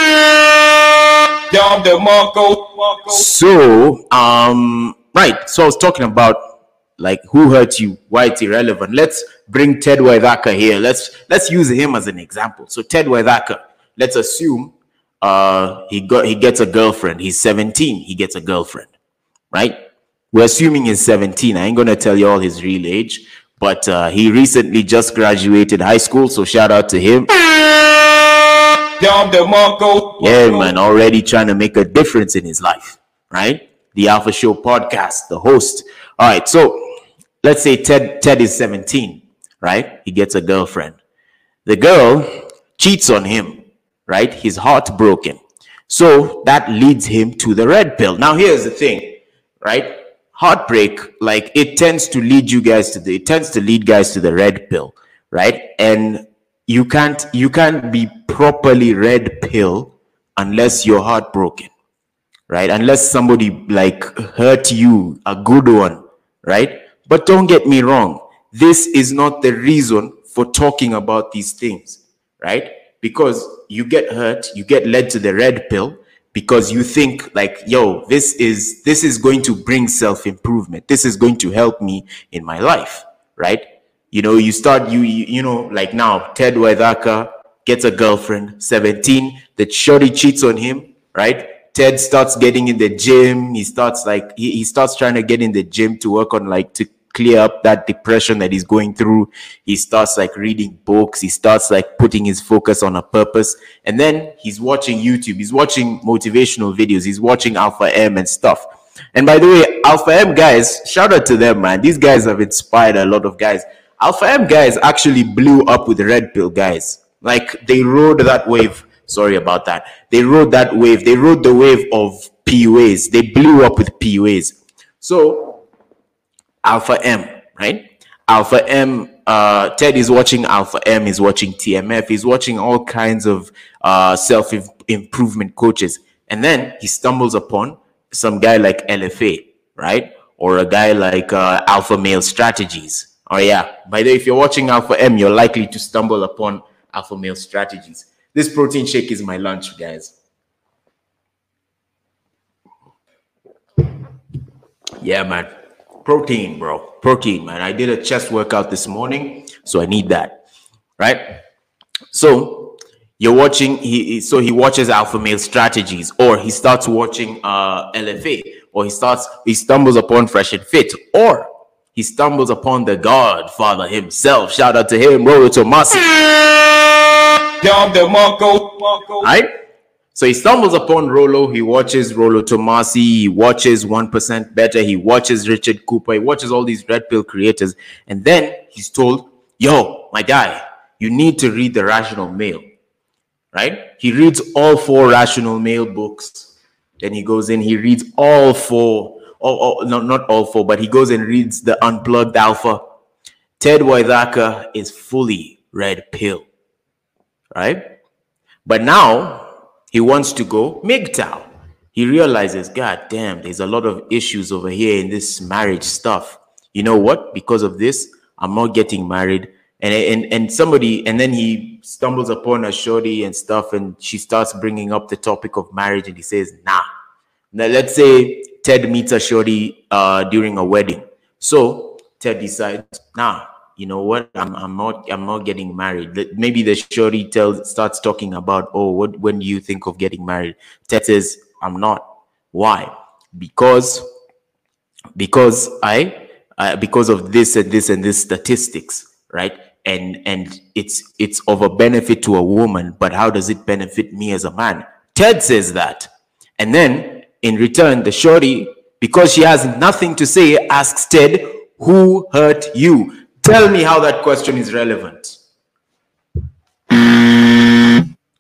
So, um, right. So I was talking about like who hurt you, why it's irrelevant. Let's bring Ted Waithaka here. Let's let's use him as an example. So Ted Waithaka, let's assume uh he got he gets a girlfriend. He's 17, he gets a girlfriend, right? We're assuming he's 17. I ain't gonna tell you all his real age, but uh, he recently just graduated high school, so shout out to him. Yeah, man, already trying to make a difference in his life, right? The Alpha Show podcast, the host. All right, so let's say Ted Ted is 17, right? He gets a girlfriend. The girl cheats on him, right? He's heartbroken. So that leads him to the red pill. Now here's the thing, right? Heartbreak, like it tends to lead you guys to the it tends to lead guys to the red pill, right? And you can't you can't be properly red pill unless you're heartbroken right? Unless somebody like hurt you a good one right? But don't get me wrong this is not the reason for talking about these things right? Because you get hurt you get led to the red pill because you think like yo this is this is going to bring self improvement this is going to help me in my life right? You know you start you you, you know like now ted waithaka gets a girlfriend 17 the shorty cheats on him right? Ted starts getting in the gym. He starts like he, he starts trying to get in the gym to work on like to clear up that depression that he's going through he starts like reading books he starts like putting his focus on a purpose and then he's watching youtube he's watching motivational videos he's watching alpha m and stuff and by the way alpha m guys shout out to them man these guys have inspired a lot of guys alpha m guys actually blew up with red pill guys like they rode that wave. Sorry about that. They rode that wave. They rode the wave of PUAs. They blew up with PUAs. So Alpha M, right? Alpha M. Uh, Ted is watching Alpha M. He's watching TMF. He's watching all kinds of uh, self improvement coaches, and then he stumbles upon some guy like LFA, right? Or a guy like uh, Alpha Male Strategies. Oh yeah. By the way, if you're watching Alpha M, you're likely to stumble upon alpha male strategies. This protein shake is my lunch, guys. Yeah, man. Protein, bro. Protein, man. I did a chest workout this morning, so I need that. Right? So you're watching he so he watches alpha male strategies or he starts watching uh LFA or he starts he stumbles upon fresh and fit or he stumbles upon the godfather himself shout out to him Rollo Tomassi right so he stumbles upon Rollo. He watches Rollo Tomassi. He watches 1% Better. He watches Richard Cooper. He watches all these red pill creators. And then he's told, yo, my guy, you need to read The Rational Male. Right? He reads all four Rational Male books. Then he goes in, he reads all four, oh, oh, no, not all four, but he goes and reads The Unplugged Alpha. Ted Waithaka is fully red pill. Right? But now he wants to go MGTOW. He realizes, God damn, there's a lot of issues over here in this marriage stuff. You know what? Because of this, I'm not getting married. and and and somebody and then he stumbles upon a shorty and stuff and she starts bringing up the topic of marriage and he says nah now let's say ted meets a shorty uh, during a wedding so ted decides nah you know what i'm, I'm not i'm not getting married. Maybe the shorty tells starts talking about oh what when do you think of getting married? Ted says i'm not. Why? Because because i uh, because of this and this and this statistics right? And and it's it's of a benefit to a woman but how does it benefit me as a man? Ted says that. And then in return the shorty because she has nothing to say asks ted who hurt you tell me how that question is relevant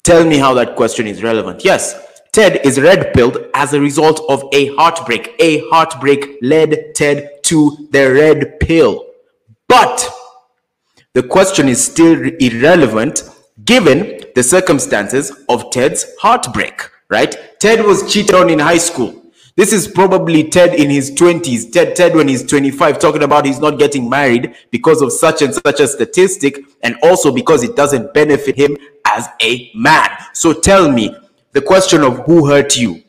tell me how that question is relevant yes ted is red pilled as a result of a heartbreak a heartbreak led ted to the red pill but the question is still irrelevant given the circumstances of Ted's heartbreak, right? Ted was cheated on in high school. This is probably Ted in his 20s, Ted, Ted when he's 25, talking about he's not getting married because of such and such a statistic, and also because it doesn't benefit him as a man. So tell me, the question of who hurt you,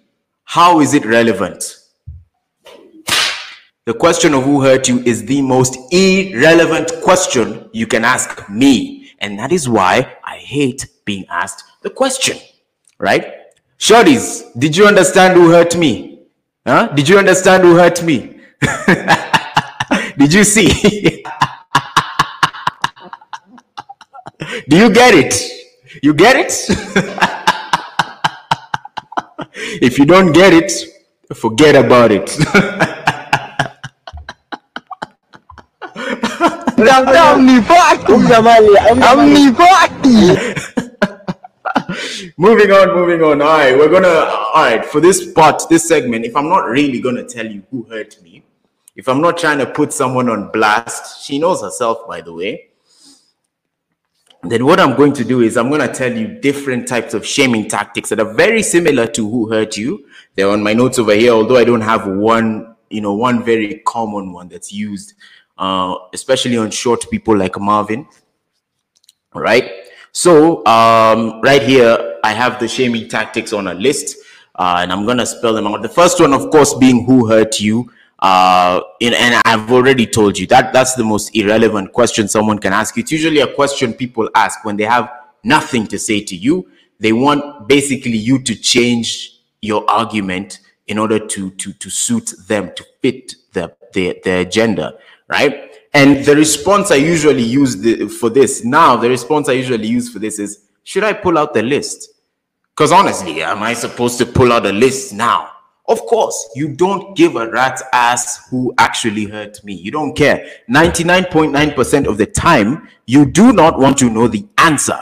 how is it relevant? The question of who hurt you is the most irrelevant question you can ask me. And that is why I hate being asked the question, right? Shorties, did you understand who hurt me? Huh? Did you understand who hurt me? did you see? Do you get it? You get it? if you don't get it, forget about it. Moving on, moving on. All right, we're gonna. All right, for this part, this segment, if I'm not really gonna tell you who hurt me, if I'm not trying to put someone on blast, she knows herself, by the way. Then what I'm going to do is I'm to tell you different types of shaming tactics that are very similar to who hurt you. They're on my notes over here, although I don't have one, you know, one very common one that's used uh, especially on short people like Marvin. Right. So um, right here, I have the shaming tactics on a list, uh, and I'm gonna spell them out. The first one, of course, being who hurt you. Uh, in, and I've already told you that that's the most irrelevant question someone can ask. It's usually a question people ask when they have nothing to say to you. They want basically you to change your argument in order to to to suit them to fit the the, the agenda right? And the response I usually use the, for this now, the response I usually use for this is, should I pull out the list? Because honestly, am I supposed to pull out a list now? Of course, you don't give a rat's ass who actually hurt me. You don't care. 99.9% of the time, you do not want to know the answer,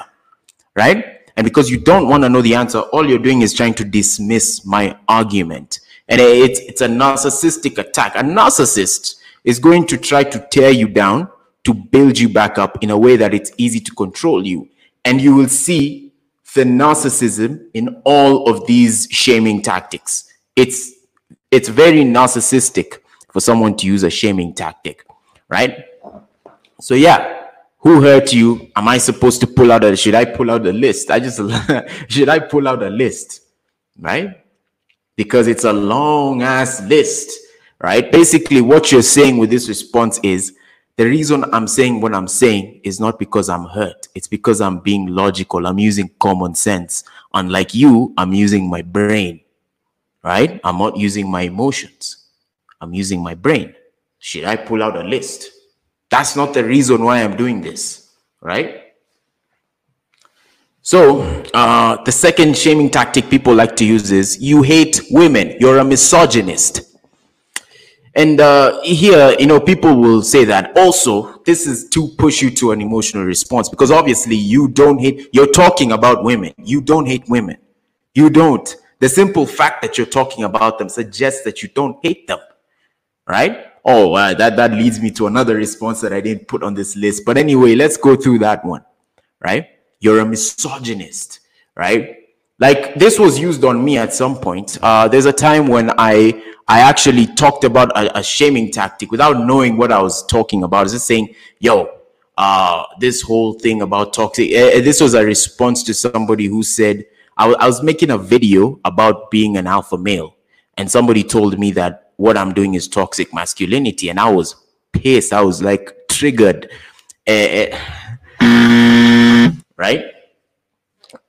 right? And because you don't want to know the answer, all you're doing is trying to dismiss my argument. And it's, it's a narcissistic attack. A narcissist is going to try to tear you down to build you back up in a way that it's easy to control you. And you will see the narcissism in all of these shaming tactics. It's it's very narcissistic for someone to use a shaming tactic, right? So yeah, who hurt you? Am I supposed to pull out a should I pull out a list? I just should I pull out a list, right? Because it's a long ass list right? Basically, what you're saying with this response is the reason I'm saying what I'm saying is not because I'm hurt. It's because I'm being logical. I'm using common sense. Unlike you, I'm using my brain, right? I'm not using my emotions. I'm using my brain. Should I pull out a list? That's not the reason why I'm doing this, right? So, uh, the second shaming tactic people like to use is you hate women. You're a misogynist. And uh, here, you know, people will say that also, this is to push you to an emotional response because obviously you don't hate, you're talking about women. You don't hate women. You don't. The simple fact that you're talking about them suggests that you don't hate them, right? Oh, uh, that, that leads me to another response that I didn't put on this list. But anyway, let's go through that one, right? You're a misogynist, right? Like this was used on me at some point. Uh, there's a time when I I actually talked about a, a, shaming tactic without knowing what I was talking about. I was just saying, yo, uh, this whole thing about toxic. Uh, this was a response to somebody who said, I, w- I was making a video about being an alpha male, and somebody told me that what I'm doing is toxic masculinity, and I was pissed. I was like triggered, uh, right?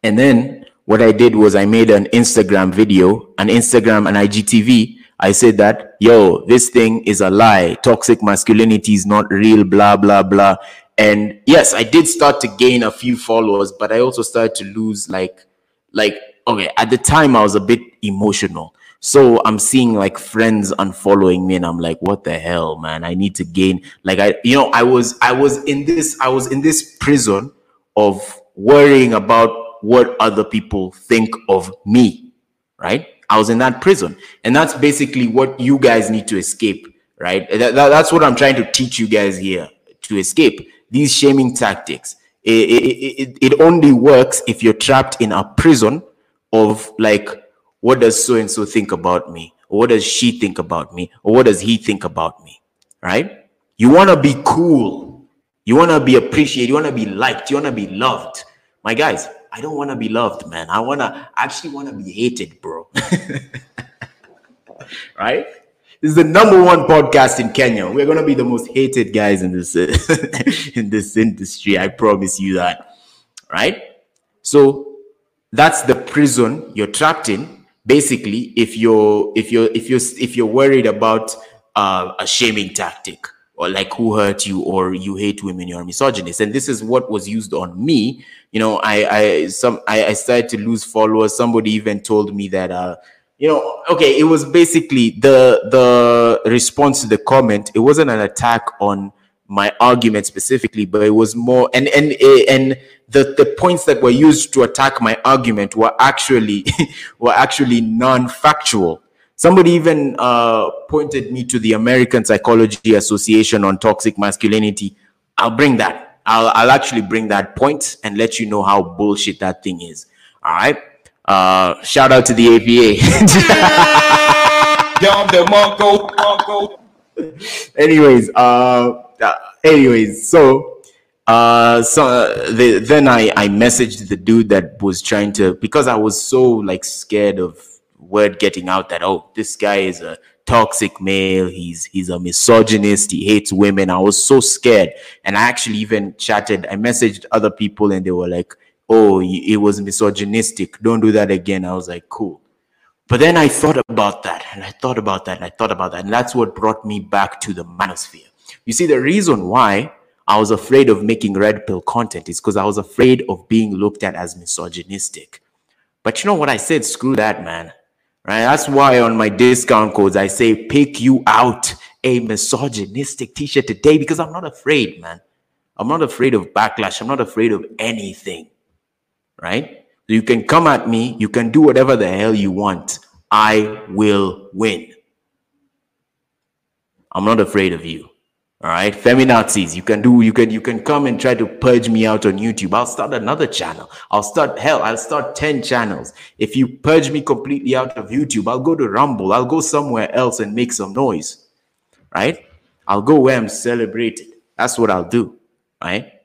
And then what I did was I made an Instagram video, an Instagram and IGTV. I said that, yo, this thing is a lie. Toxic masculinity is not real, blah, blah, blah. And yes, I did start to gain a few followers, but I also started to lose like like okay, at the time I was a bit emotional. So I'm seeing like friends unfollowing me and I'm like, what the hell, man? I need to gain like I you know, I was I was in this I was in this prison of worrying about what other people think of me, right? I was in that prison. And that's basically what you guys need to escape, right? That, that, that's what I'm trying to teach you guys here to escape these shaming tactics. It, it, it, it only works if you're trapped in a prison of like, what does so and so think about me? Or what does she think about me? Or what does he think about me? Right? You want to be cool. You want to be appreciated. You want to be liked. You want to be loved. My guys, I don't want to be loved, man. I want to actually want to be hated, bro. right? This is the number one podcast in Kenya. We're gonna be the most hated guys in this in this industry. I promise you that. Right? So that's the prison you're trapped in. Basically, if you're if you're if you're if you're worried about uh, a shaming tactic or like who hurt you or you hate women, you're a misogynist. And this is what was used on me. You know, I I some I, I started to lose followers. Somebody even told me that uh you know, okay, it was basically the the response to the comment. It wasn't an attack on my argument specifically, but it was more and and and the the points that were used to attack my argument were actually were actually non-factual. Somebody even uh, pointed me to the American Psychology Association on toxic masculinity. I'll bring that. I'll, I'll actually bring that point and let you know how bullshit that thing is. All right. Uh, shout out to the APA. anyways, uh, anyways, so uh, so the, then I I messaged the dude that was trying to because I was so like scared of word getting out that oh this guy is a toxic male he's he's a misogynist he hates women i was so scared and i actually even chatted i messaged other people and they were like oh, it was misogynistic. Don't do that again. I was like, cool. But then I thought about that and I thought about that and I thought about that. And that's what brought me back to the manosphere. You see, the reason why I was afraid of making red pill content is because I was afraid of being looked at as misogynistic. But you know what I said? Screw that, man. Right? That's why on my discount codes I say pick you out a misogynistic t-shirt today because I'm not afraid, man. I'm not afraid of backlash. I'm not afraid of anything right? You can come at me, you can do whatever the hell you want. I will win. I'm not afraid of you. All right, feminazis, you can do, you can, you can come and try to purge me out on YouTube. I'll start another channel. I'll start, hell, I'll start 10 channels. If you purge me completely out of YouTube, I'll go to Rumble. I'll go somewhere else and make some noise. Right? I'll go where I'm celebrated. That's what I'll do. Right?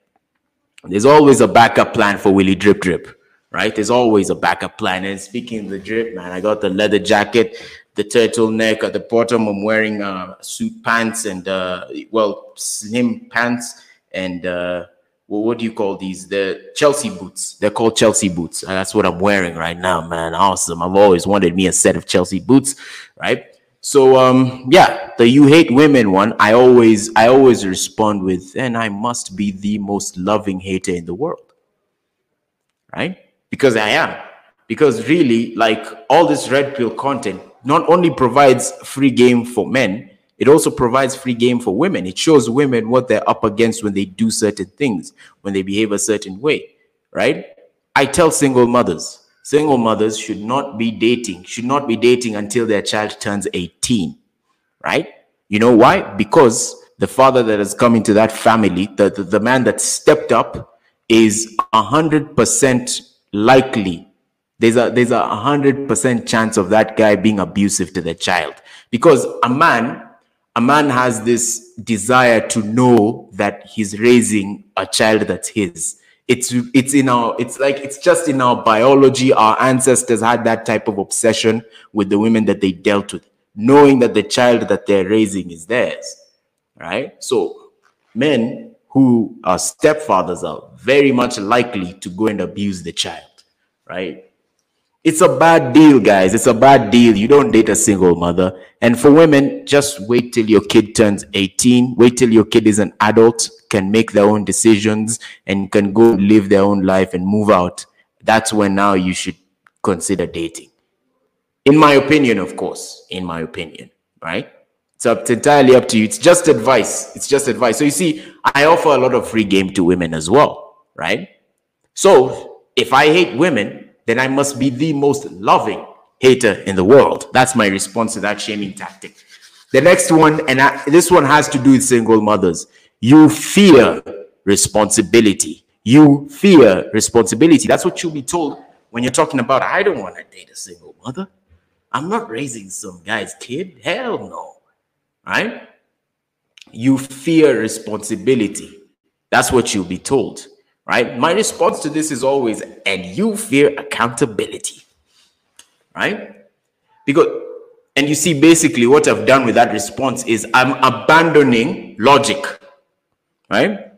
There's always a backup plan for Willie Drip Drip, right? There's always a backup plan. And speaking of the drip, man, I got the leather jacket, the turtleneck at the bottom. I'm wearing uh, suit pants and uh, well, slim pants and uh, well, what do you call these? The Chelsea boots. They're called Chelsea boots. And That's what I'm wearing right now, man. Awesome. I've always wanted me a set of Chelsea boots, right? So um yeah, the you hate women one, I always I always respond with and I must be the most loving hater in the world. Right? Because I am. Because really like all this red pill content not only provides free game for men, it also provides free game for women. It shows women what they're up against when they do certain things, when they behave a certain way, right? I tell single mothers, single mothers should not be dating, should not be dating until their child turns 18, right? You know why? Because the father that has come into that family, the, the, the man that stepped up, is 100% likely. There's a there's a 100% chance of that guy being abusive to the child. Because a man, a man has this desire to know that he's raising a child that's his. It's it's in our it's like it's just in our biology. Our ancestors had that type of obsession with the women that they dealt with knowing that the child that they're raising is theirs right? So men who are stepfathers are very much likely to go and abuse the child right it's a bad deal, guys. It's a bad deal. You don't date a single mother. And for women, just wait till your kid turns 18. Wait till your kid is an adult, can make their own decisions, and can go live their own life and move out. That's when now you should consider dating. In my opinion, of course. In my opinion, right? It's it's entirely up to you. It's just advice. It's just advice. So you see, I offer a lot of free game to women as well, right? So if I hate women, then I must be the most loving hater in the world. That's my response to that shaming tactic. The next one, and I, this one has to do with single mothers. You fear responsibility. You fear responsibility. That's what you'll be told when you're talking about, I don't want to date a single mother. I'm not raising some guy's kid. Hell no. Right? You fear responsibility. That's what you'll be told right? My response to this is always, and you fear accountability, right? Because, and you see, basically, what I've done with that response is I'm abandoning logic, right?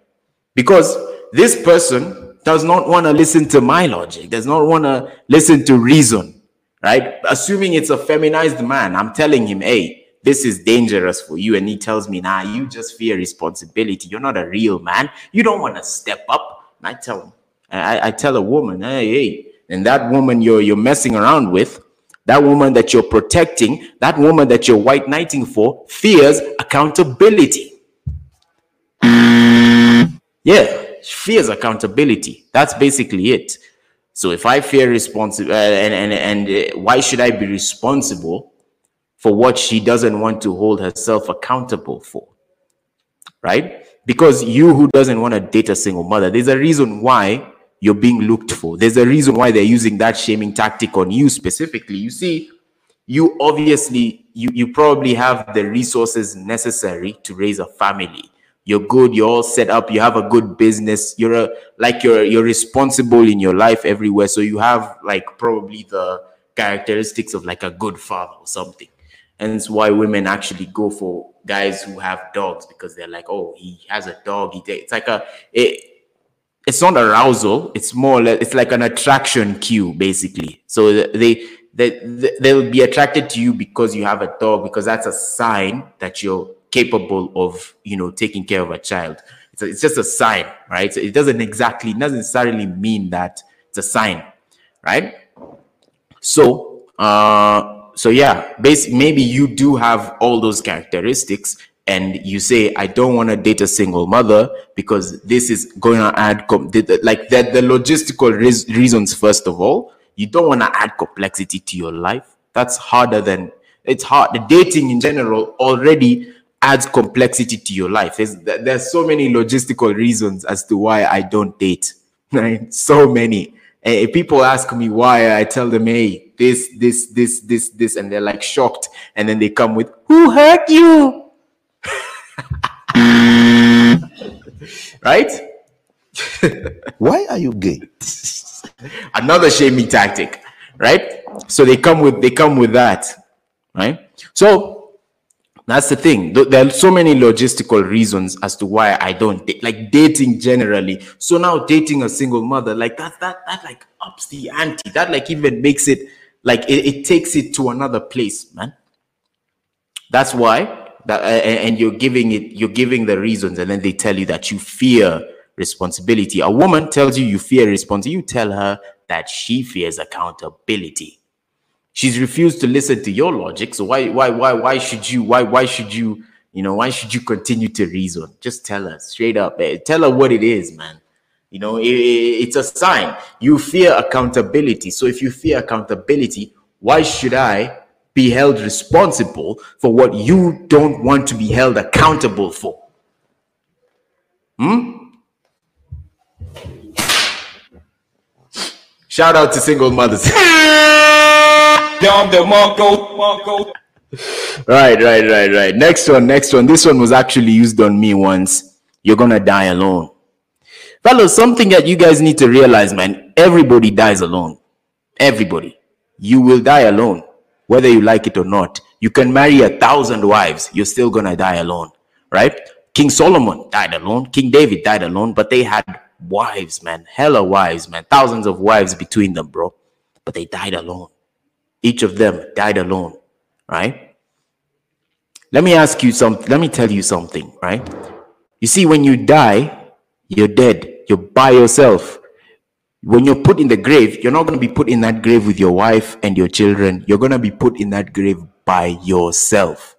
Because this person does not want to listen to my logic, does not want to listen to reason, right? Assuming it's a feminized man, I'm telling him, hey, this is dangerous for you. And he tells me, nah, you just fear responsibility. You're not a real man. You don't want to step up I tell them, I, I tell a woman, hey, hey, and that woman you're you're messing around with, that woman that you're protecting, that woman that you're white knighting for, fears accountability. Yeah, fears accountability. That's basically it. So if I fear responsible, uh, and and and uh, why should I be responsible for what she doesn't want to hold herself accountable for? Right? Because you who doesn't want to date a single mother there's a reason why you're being looked for. There's a reason why they're using that shaming tactic on you specifically. You see you obviously you you probably have the resources necessary to raise a family. You're good you're all set up you have a good business you're a like you're you're responsible in your life everywhere. So you have like probably the characteristics of like a good father or something it's why women actually go for guys who have dogs because they're like, oh, he has a dog. It's like a it, it's not arousal. It's more like, it's like an attraction cue basically. So they they they'll be attracted to you because you have a dog because that's a sign that you're capable of you know taking care of a child. It's, a, it's just a sign, right? So it doesn't exactly it doesn't necessarily mean that it's a sign, right? So uh so yeah, basically, maybe you do have all those characteristics, and you say, I don't want to date a single mother because this is going to add like that the logistical reasons. First of all, you don't want to add complexity to your life. That's harder than it's hard. The dating in general already adds complexity to your life. There's there's so many logistical reasons as to why I don't date. Right? So many. And if people ask me why, I tell them, hey, this, this, this, this, this, and they're like shocked. And then they come with, who hurt you? right? why are you gay? Another shaming tactic, right? So they come with they come with that, right? So that's the thing. There are so many logistical reasons as to why I don't date, like dating generally. So now dating a single mother, like that, that, that like ups the ante. That like even makes it like it, it takes it to another place, man. That's why that, and you're giving it, you're giving the reasons, and then they tell you that you fear responsibility. A woman tells you you fear responsibility. You tell her that she fears accountability. She's refused to listen to your logic. So why, why, why, why should you, why, why should you, you know, why should you continue to reason? Just tell her straight up. Eh, tell her what it is, man. You know, it, it's a sign. You fear accountability. So if you fear accountability, why should I be held responsible for what you don't want to be held accountable for? Hmm? Shout out to single mothers. right, right, right, right. Next one, next one. This one was actually used on me once. You're gonna die alone. Fellas, something that you guys need to realize, man. Everybody dies alone. Everybody. You will die alone, whether you like it or not. You can marry a thousand wives, you're still gonna die alone, right? King Solomon died alone, King David died alone, but they had wives, man. Hella wives, man. Thousands of wives between them, bro. But they died alone. Each of them died alone, right? Let me ask you something. Let me tell you something, right? You see, when you die, you're dead. You're by yourself. When you're put in the grave, you're not going to be put in that grave with your wife and your children. You're going to be put in that grave by yourself,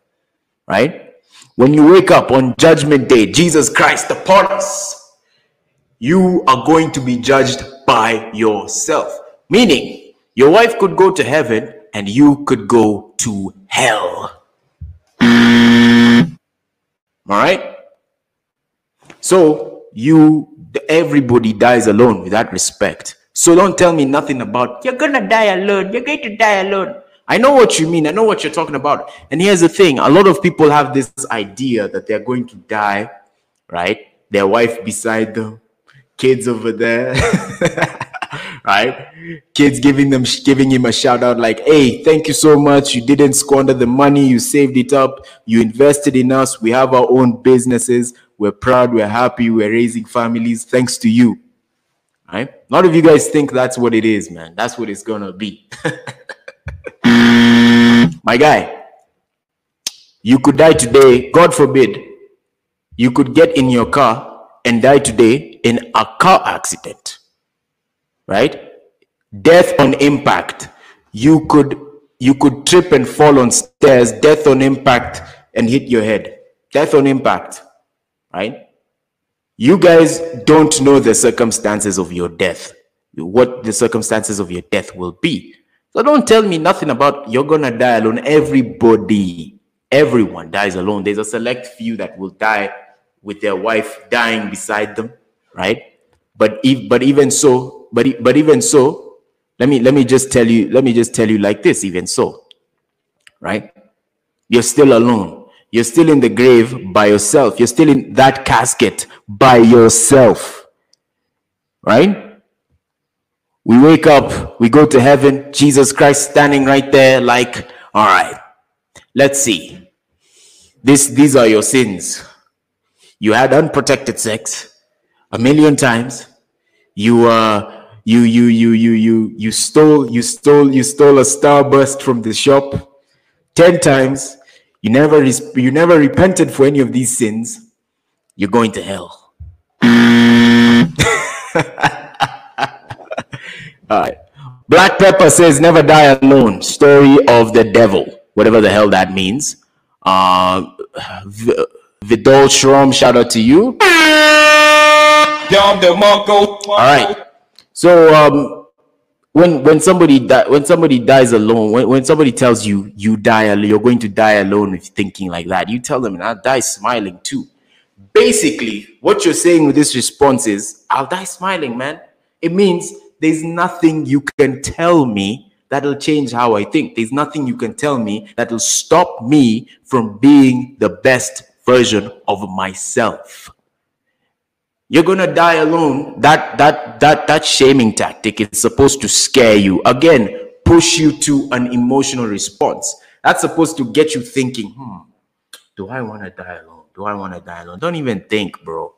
right? When you wake up on judgment day, Jesus Christ upon us, you are going to be judged by yourself. Meaning, your wife could go to heaven and you could go to hell. All right? So, you, everybody dies alone with that respect. So, don't tell me nothing about you're gonna die alone, you're going to die alone. I know what you mean, I know what you're talking about. And here's the thing a lot of people have this idea that they're going to die, right? Their wife beside them, kids over there. right? Kids giving them giving him a shout out like, "Hey, thank you so much. You didn't squander the money. You saved it up. You invested in us. We have our own businesses. We're proud. We're happy. We're raising families thanks to you." Right? A lot of you guys think that's what it is, man. That's what it's gonna be. My guy, you could die today. God forbid. You could get in your car and die today in a car accident right death on impact you could you could trip and fall on stairs death on impact and hit your head death on impact right? You guys don't know the circumstances of your death what the circumstances of your death will be. So don't tell me nothing about you're gonna die alone. Everybody everyone dies alone. There's a select few that will die with their wife dying beside them right? But if but even so but but even so, let me let me just tell you, let me just tell you like this, even so, right? You're still alone. You're still in the grave by yourself. You're still in that casket by yourself. Right? We wake up, we go to heaven, Jesus Christ standing right there, like, all right, let's see. This, these are your sins. You had unprotected sex a million times. You uh you you you you you you stole you stole you stole a starburst from the shop 10 times you never you never repented for any of these sins you're going to hell. All right. Black pepper says never die alone. Story of the devil whatever the hell that means. Uh vidal shrom shout out to you. All right. So um, when when somebody di- when somebody dies alone, when, when somebody tells you you die you're going to die alone with thinking like that, you tell them, and I'll die smiling too. Basically, what you're saying with this response is, I'll die smiling, man. It means there's nothing you can tell me that'll change how I think. There's nothing you can tell me that'll stop me from being the best version of myself you're gonna die alone. That that that that shaming tactic is supposed to scare you. Again push you to an emotional response. That's supposed to get you thinking hmm do i want to die alone? Do i want to die alone? Don't even think bro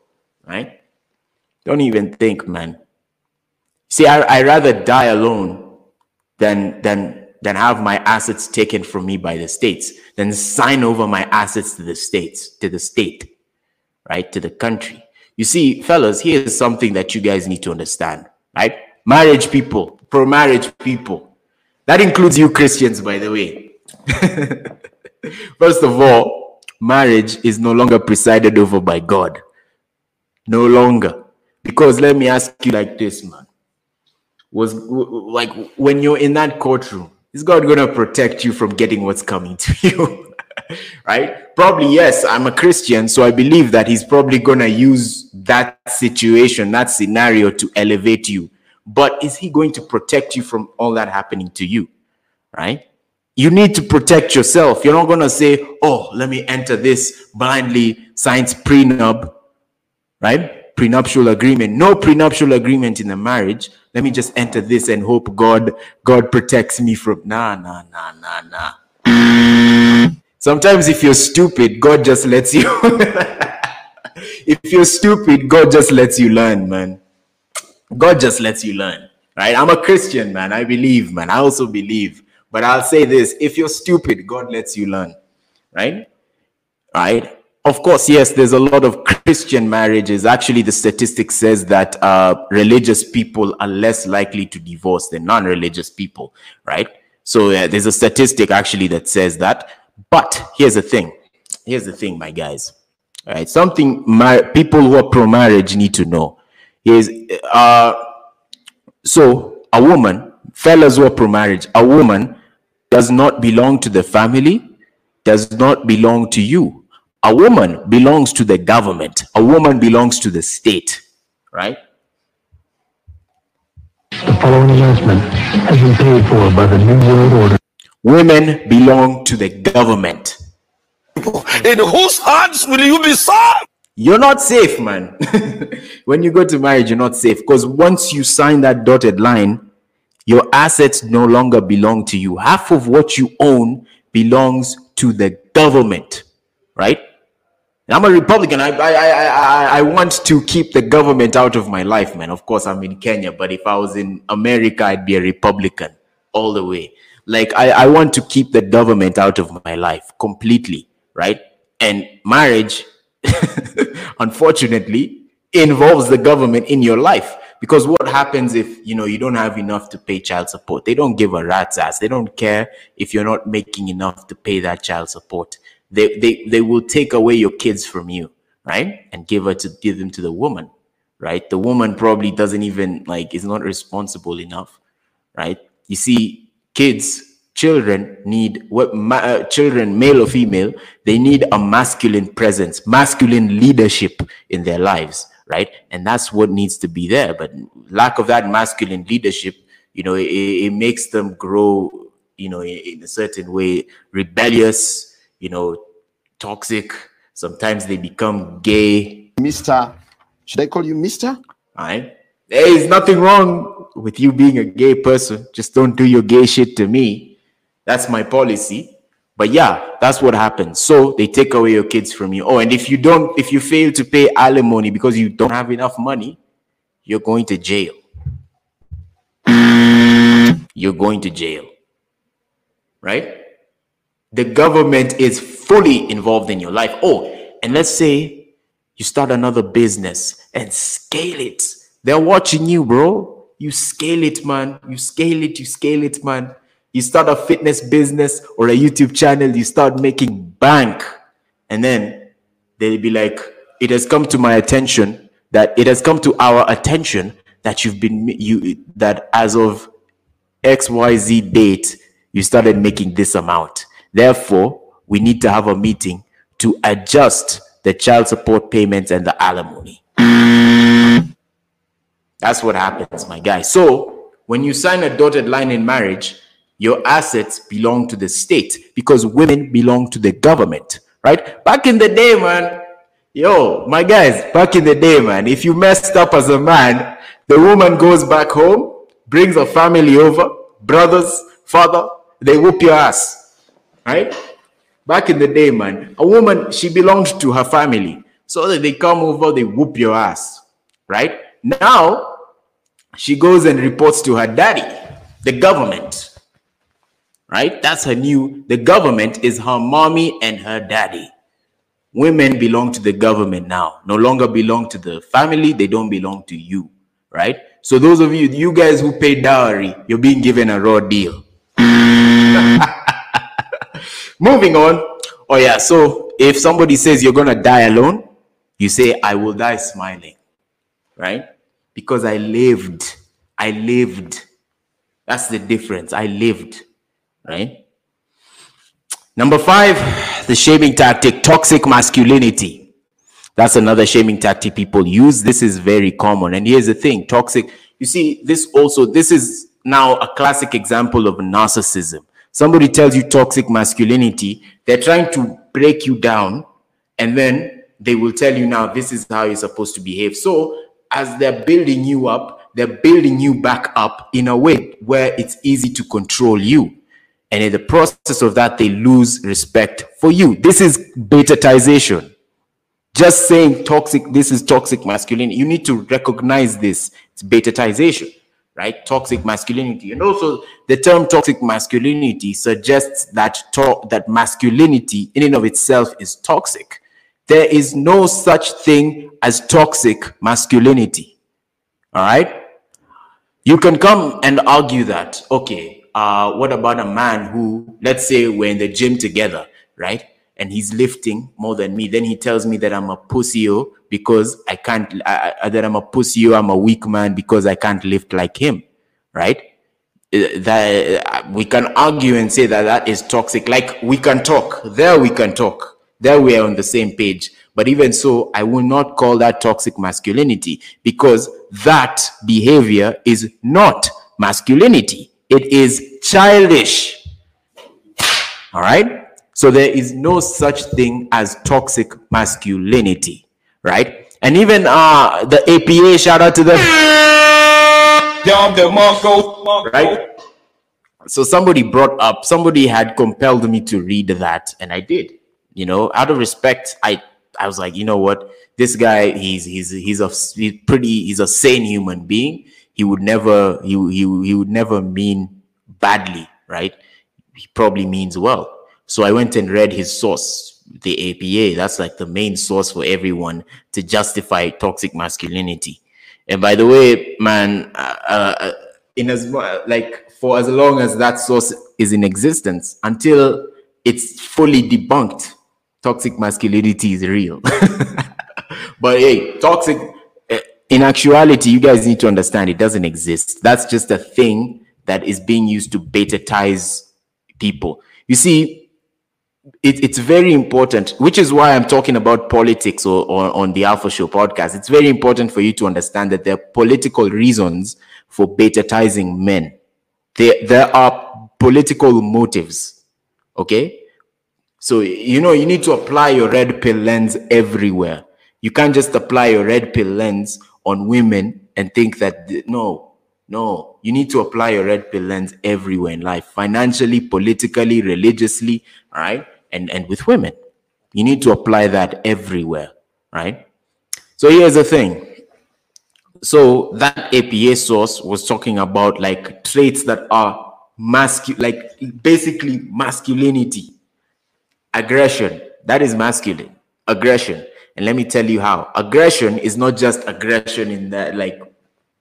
right? Don't even think man. See i i rather die alone than than than have my assets taken from me by the states than sign over my assets to the states to the state right to the country you see, fellas, here's something that you guys need to understand, right? Marriage people, pro marriage people. That includes you Christians, by the way. First of all, marriage is no longer presided over by God. No longer. Because let me ask you like this, man. Was like when you're in that courtroom, is God gonna protect you from getting what's coming to you? right? Probably, yes, I'm a Christian, so I believe that he's probably going to use that situation, that scenario to elevate you. But is he going to protect you from all that happening to you? Right? you need to protect yourself. You're not going to say, oh, let me enter this blindly, signs prenup, right? Prenuptial agreement. No prenuptial agreement in a marriage. Let me just enter this and hope God, God protects me from, nah, nah, nah, nah, nah. Sometimes if you're stupid, God just lets you. if you're stupid, God just lets you learn, man. God just lets you learn, right? I'm a Christian, man. I believe, man. I also believe. But I'll say this if you're stupid, God lets you learn, right? Right? Of course, yes, there's a lot of Christian marriages. Actually, the statistic says that uh, religious people are less likely to divorce than non religious people, right? So uh, there's a statistic actually that says that. But here's the thing. Here's the thing, my guys. All right, something my people who are pro marriage need to know is uh, so a woman, fellas who are pro marriage, a woman does not belong to the family, does not belong to you. A woman belongs to the government. A woman belongs to the state, right? The following announcement has been paid for by the New World Order. Women belong to the government. In whose hands will you be served? You're not safe, man. when you go to marriage, you're not safe because once you sign that dotted line, your assets no longer belong to you. Half of what you own belongs to the government, right? I'm a Republican. I, I, I, I, I want to keep the government out of my life, man. Of course, I'm in Kenya, but if I was in America, I'd be a Republican all the way. Like, I, I want to keep the government out of my life completely, right? And marriage, unfortunately, involves the government in your life. Because what happens if you know you don't have enough to pay child support? They don't give a rat's ass. They don't care if you're not making enough to pay that child support. They they they will take away your kids from you, right? And give her to give them to the woman, right? The woman probably doesn't even like is not responsible enough, right? You see, kids children need what ma- uh, children male or female they need a masculine presence masculine leadership in their lives right? And that's what needs to be there. But lack of that masculine leadership, you know, it, it makes them grow, you know, in, in, a certain way, rebellious, you know, toxic. Sometimes they become gay. Mister, should I call you Mister? All right. There is nothing wrong with you being a gay person. Just don't do your gay shit to me. That's my policy. But yeah, that's what happens. So they take away your kids from you. Oh, and if you don't, if you fail to pay alimony because you don't have enough money, you're going to jail. You're going to jail. Right? The government is fully involved in your life. Oh, and let's say you start another business and scale it. They're watching you, bro. You scale it, man. You scale it, you scale it, man you start a fitness business or a YouTube channel, you start making bank. And then they'll be like, it has come to my attention that it has come to our attention that you've been you that as of XYZ date, you started making this amount. Therefore, we need to have a meeting to adjust the child support payments and the alimony. That's what happens, my guy. So when you sign a dotted line in marriage, your assets belong to the state because women belong to the government, right? Back in the day, man, yo, my guys, back in the day, man, if you messed up as a man, the woman goes back home, brings a family over, brothers, father, they whoop your ass, right? Back in the day, man, a woman, she belonged to her family. So that they come over, they whoop your ass, right? Now, she goes and reports to her daddy, the government right? That's her new, the government is her mommy and her daddy. Women belong to the government now, no longer belong to the family, they don't belong to you, right? So those of you, you guys who pay dowry, you're being given a raw deal. Moving on. Oh yeah, so if somebody says you're gonna die alone, you say, I will die smiling, right? Because I lived. I lived. That's the difference. I lived right? Number five, the shaming tactic, toxic masculinity. That's another shaming tactic people use. This is very common. And here's the thing toxic, you see, this also, this is now a classic example of narcissism. Somebody tells you toxic masculinity, they're trying to break you down and then they will tell you now this is how you're supposed to behave. So as they're building you up, they're building you back up in a way where it's easy to control you. And in the process of that, they lose respect for you. This is betatization. Just saying toxic, this is toxic masculinity. You need to recognize this. It's betatization, right? Toxic masculinity. And also the term toxic masculinity suggests that to- that masculinity in and of itself is toxic. There is no such thing as toxic masculinity. All right? You can come and argue that, okay, uh, what about a man who, let's say we're in the gym together, right? And he's lifting more than me. Then he tells me that I'm a pussy because I can't, I, I, that I'm a pussy I'm a weak man because I can't lift like him, right? Uh, that uh, we can argue and say that that is toxic. Like we can talk, there we can talk, there we are on the same page. But even so, I will not call that toxic masculinity because that behavior is not masculinity. It is childish. All right. So there is no such thing as toxic masculinity, right? And even uh the APA, shout out to them. Right? So somebody brought up, somebody had compelled me to read that, and I did. You know, out of respect, I I was like, you know what, this guy, he's he's he's a he's pretty, he's a sane human being. He would never he he he would never mean badly, right? He probably means well. So I went and read his source, the APA. That's like the main source for everyone to justify toxic masculinity. And by the way, man, uh, uh, in as like for as long as that source is in existence, until it's fully debunked, toxic masculinity is real. but hey, toxic, eh, in actuality, you guys need to understand it doesn't exist. That's just a thing that is being used to betatize people. You see, it, it's very important, which is why I'm talking about politics or, or on the Alpha Show podcast. It's very important for you to understand that there are political reasons for betatizing men. There, there are political motives. Okay. So, you know, you need to apply your red pill lens everywhere. You can't just apply your red pill lens on women and think that, no, no, you need to apply your red pill lens everywhere in life, financially, politically, religiously, right? And, and with women. You need to apply that everywhere, right? So here's the thing. So that APA source was talking about like traits that are masculine, like basically masculinity aggression. That is masculine. Aggression. And let me tell you how. Aggression is not just aggression in that like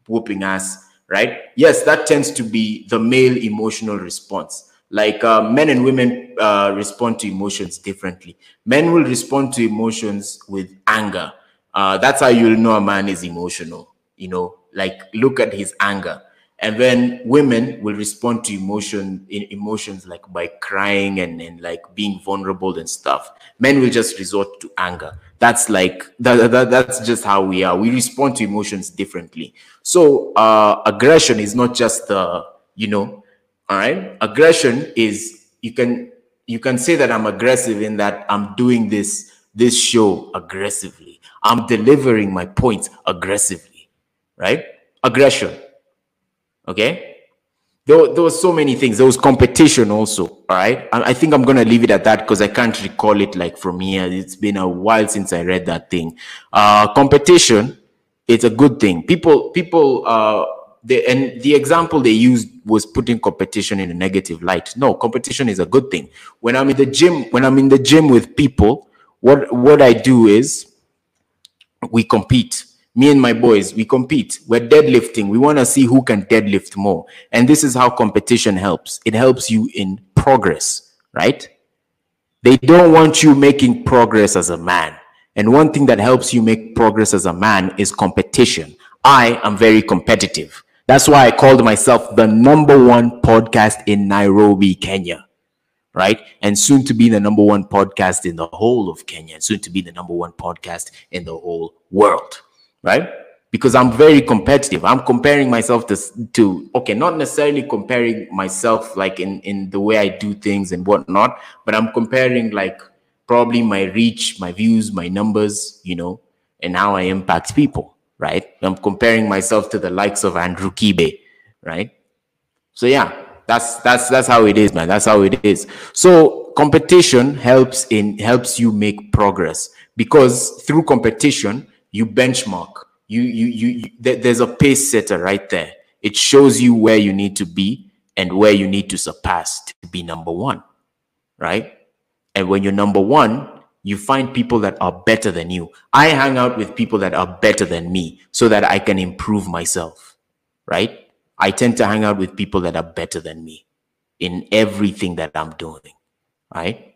whooping ass right? Yes that tends to be the male emotional response. Like uh, men and women uh, respond to emotions differently. Men will respond to emotions with anger. Uh, that's how you'll know a man is emotional. You know like look at his anger and then women will respond to emotion in emotions like by crying and, and like being vulnerable and stuff. Men will just resort to anger. That's like that, that that's just how we are. We respond to emotions differently. So uh aggression is not just the you know all right aggression is you can you can say that i'm aggressive in that i'm doing this this show aggressively. I'm delivering my points aggressively right? Aggression Okay. There, there was so many things. There was competition also. All right. I, I think I'm gonna leave it at that because I can't recall it like from here. It's been a while since I read that thing. Uh, competition, it's a good thing. People, people, uh, the and the example they used was putting competition in a negative light. No, competition is a good thing. When I'm in the gym, when I'm in the gym with people, what what I do is we compete me and my boys, we compete. We're deadlifting. We want to see who can deadlift more. And this is how competition helps. It helps you in progress, right? They don't want you making progress as a man. And one thing that helps you make progress as a man is competition. I am very competitive. That's why I called myself the number one podcast in Nairobi, Kenya. Right. And soon to be the number one podcast in the whole of Kenya, soon to be the number one podcast in the whole world right? because I'm very competitive. I'm comparing myself to to okay, not necessarily comparing myself like in in the way I do things and whatnot, but I'm comparing like probably my reach, my views, my numbers, you know, and how I impact people, right? I'm comparing myself to the likes of Andrew Kibe, right? So yeah, that's that's that's how it is, man. That's how it is. So competition helps in helps you make progress because through competition you benchmark. You you you, you there's a pace setter right there. It shows you where you need to be and where you need to surpass to be number one right? And when you're number one you find people that are better than you. I hang out with people that are better than me so that i can improve myself right? I tend to hang out with people that are better than me in everything that i'm doing right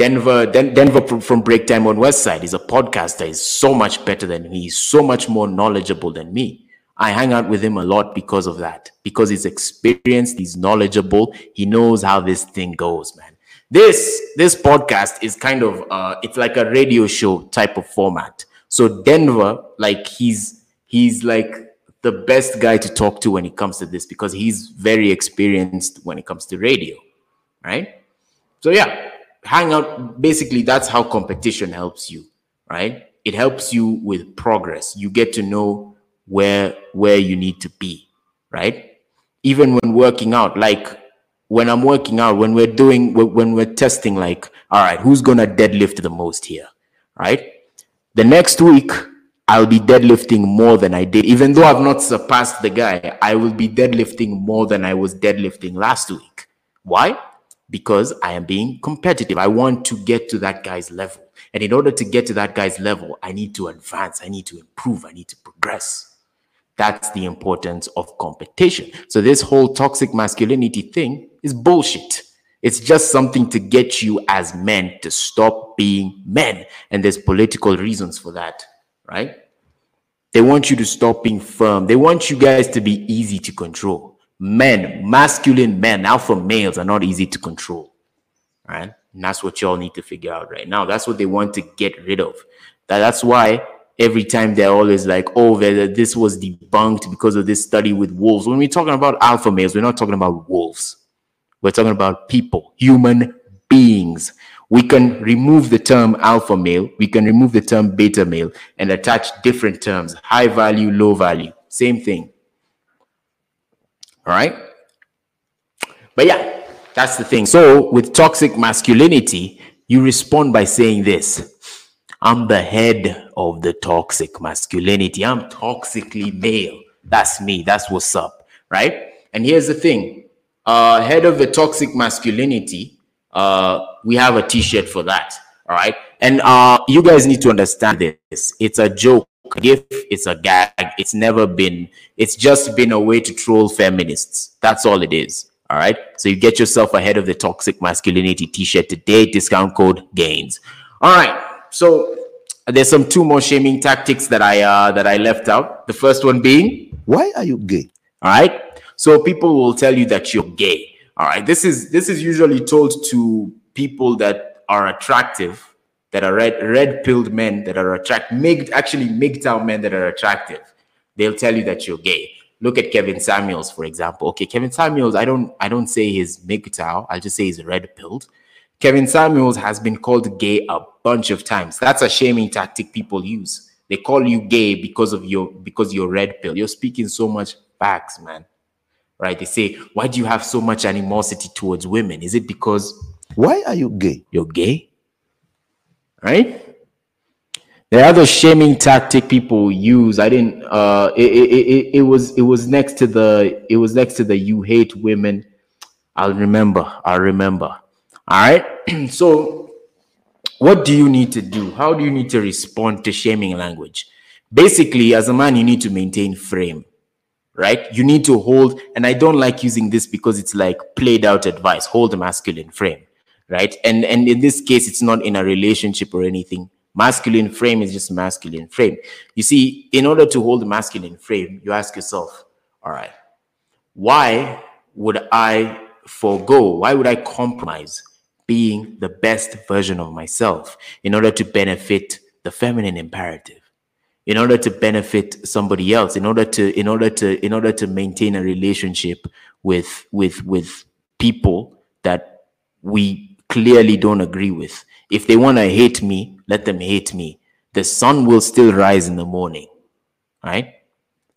Denver, Den- Denver from Break Time on West Side is a podcaster. He's so much better than me. He's so much more knowledgeable than me. I hang out with him a lot because of that. Because he's experienced, he's knowledgeable, he knows how this thing goes, man. This this podcast is kind of uh, it's like a radio show type of format. So Denver, like he's he's like the best guy to talk to when it comes to this because he's very experienced when it comes to radio, right? So yeah, hang out basically that's how competition helps you right? It helps you with progress. You get to know where where you need to be right? Even when working out like when i'm working out when we're doing when we're testing like all right who's gonna deadlift the most here right? The next week i'll be deadlifting more than i did. Even though i've not surpassed the guy i will be deadlifting more than i was deadlifting last week. Why because I am being competitive. I want to get to that guy's level. And in order to get to that guy's level, I need to advance, I need to improve, I need to progress. That's the importance of competition. So, this whole toxic masculinity thing is bullshit. It's just something to get you as men to stop being men. And there's political reasons for that, right? They want you to stop being firm. They want you guys to be easy to control men, masculine men, alpha males are not easy to control. Right? And that's what y'all need to figure out right now. That's what they want to get rid of. That, that's why every time they're always like, oh, this was debunked because of this study with wolves. When we're talking about alpha males, we're not talking about wolves. We're talking about people, human beings. We can remove the term alpha male, we can remove the term beta male and attach different terms high value, low value. Same thing. All right. But yeah, that's the thing. So with toxic masculinity, you respond by saying this I'm the head of the toxic masculinity. I'm toxically male. That's me. That's what's up. Right. And here's the thing uh, head of the toxic masculinity, uh, we have a t shirt for that. All right. And uh, you guys need to understand this. It's a joke if it's a gag. It's never been, it's just been a way to troll feminists. That's all it is. All right. So you get yourself ahead of the toxic masculinity t-shirt today, discount code gains. All right. So there's some two more shaming tactics that I uh that I left out. The first one being why are you gay? All right. So people will tell you that you're gay. All right. This is this is usually told to people that are attractive that are red red pilled men that are attract MGTOW, actually MGTOW men that are attractive. They'll tell you that you're gay. Look at Kevin Samuels, for example. Okay, Kevin Samuels, I don't I don't say he's MGTOW, I'll just say he's red pilled. Kevin Samuels has been called gay a bunch of times. That's a shaming tactic people use. They call you gay because of your because you're red pill. You're speaking so much facts, man. Right? They say, why do you have so much animosity towards women? Is it because why are you gay? You're gay? Right? The other shaming tactic people use, I didn't. Uh, it, it, it, it was it was next to the it was next to the you hate women. I'll remember. I'll remember. All right. so, what do you need to do? How do you need to respond to shaming language? Basically, as a man, you need to maintain frame, right? You need to hold, and I don't like using this because it's like played out advice. Hold a masculine frame right? And and in this case, it's not in a relationship or anything. Masculine frame is just masculine frame. You see, in order to hold masculine frame, you ask yourself, all right, why would I forego? Why would I compromise being the best version of myself in order to benefit the feminine imperative? in order to benefit somebody else in order to in order to in order to maintain a relationship with with with people that we clearly don't agree with. If they want to hate me let them hate me. The sun will still rise in the morning right?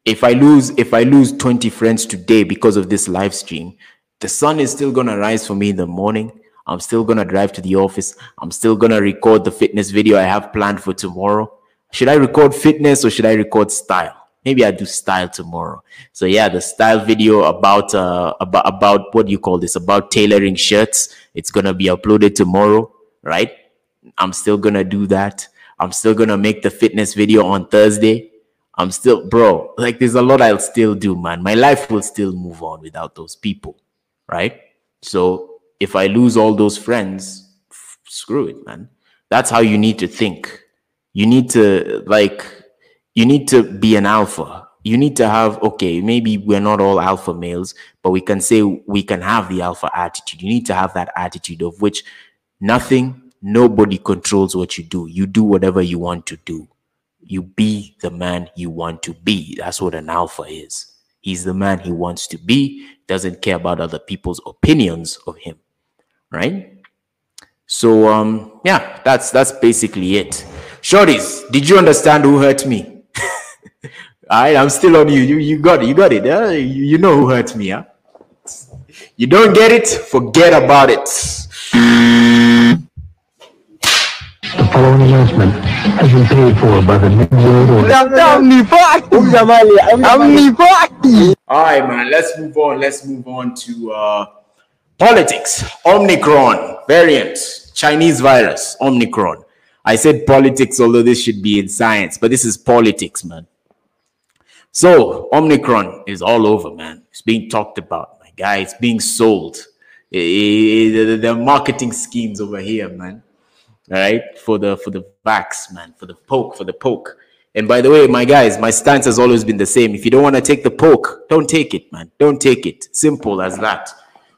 If i lose if i lose 20 friends today because of this live stream the sun is still to rise for me in the morning. I'm still to drive to the office. I'm still to record the fitness video i have planned for tomorrow. Should i record fitness or should i record style maybe i do style tomorrow so yeah the style video about uh about about what do you call this about tailoring shirts it's to be uploaded tomorrow right i'm still to do that i'm still to make the fitness video on thursday I'm still, bro, like there's a lot I'll still do, man. My life will still move on without those people, right? So if I lose all those friends, f- screw it, man. That's how you need to think. You need to, like, you need to be an alpha. You need to have, okay, maybe we're not all alpha males, but we can say we can have the alpha attitude. You need to have that attitude of which nothing, nobody controls what you do. You do whatever you want to do you be the man you want to be. That's what an alpha is. He's the man he wants to be, doesn't care about other people's opinions of him. Right? So um yeah, that's that's basically it. Shorties, did you understand who hurt me? Alright, I'm still on you. You you got it, you got it. Huh? You, you know who hurt me, huh? You don't get it, forget about it. The following announcement has been paid for by the New World Order. All right, man. Let's move on. Let's move on to uh, politics. Omicron variant, Chinese virus, Omicron. I said politics, although this should be in science, but this is politics, man. So Omicron is all over, man. It's being talked about, my guy. It's being sold. The marketing schemes over here, man. All right? For the for the vax man. For the poke for the poke. And by the way my guys my stance has always been the same. If you don't want to take the poke don't take it man. Don't take it. Simple as that.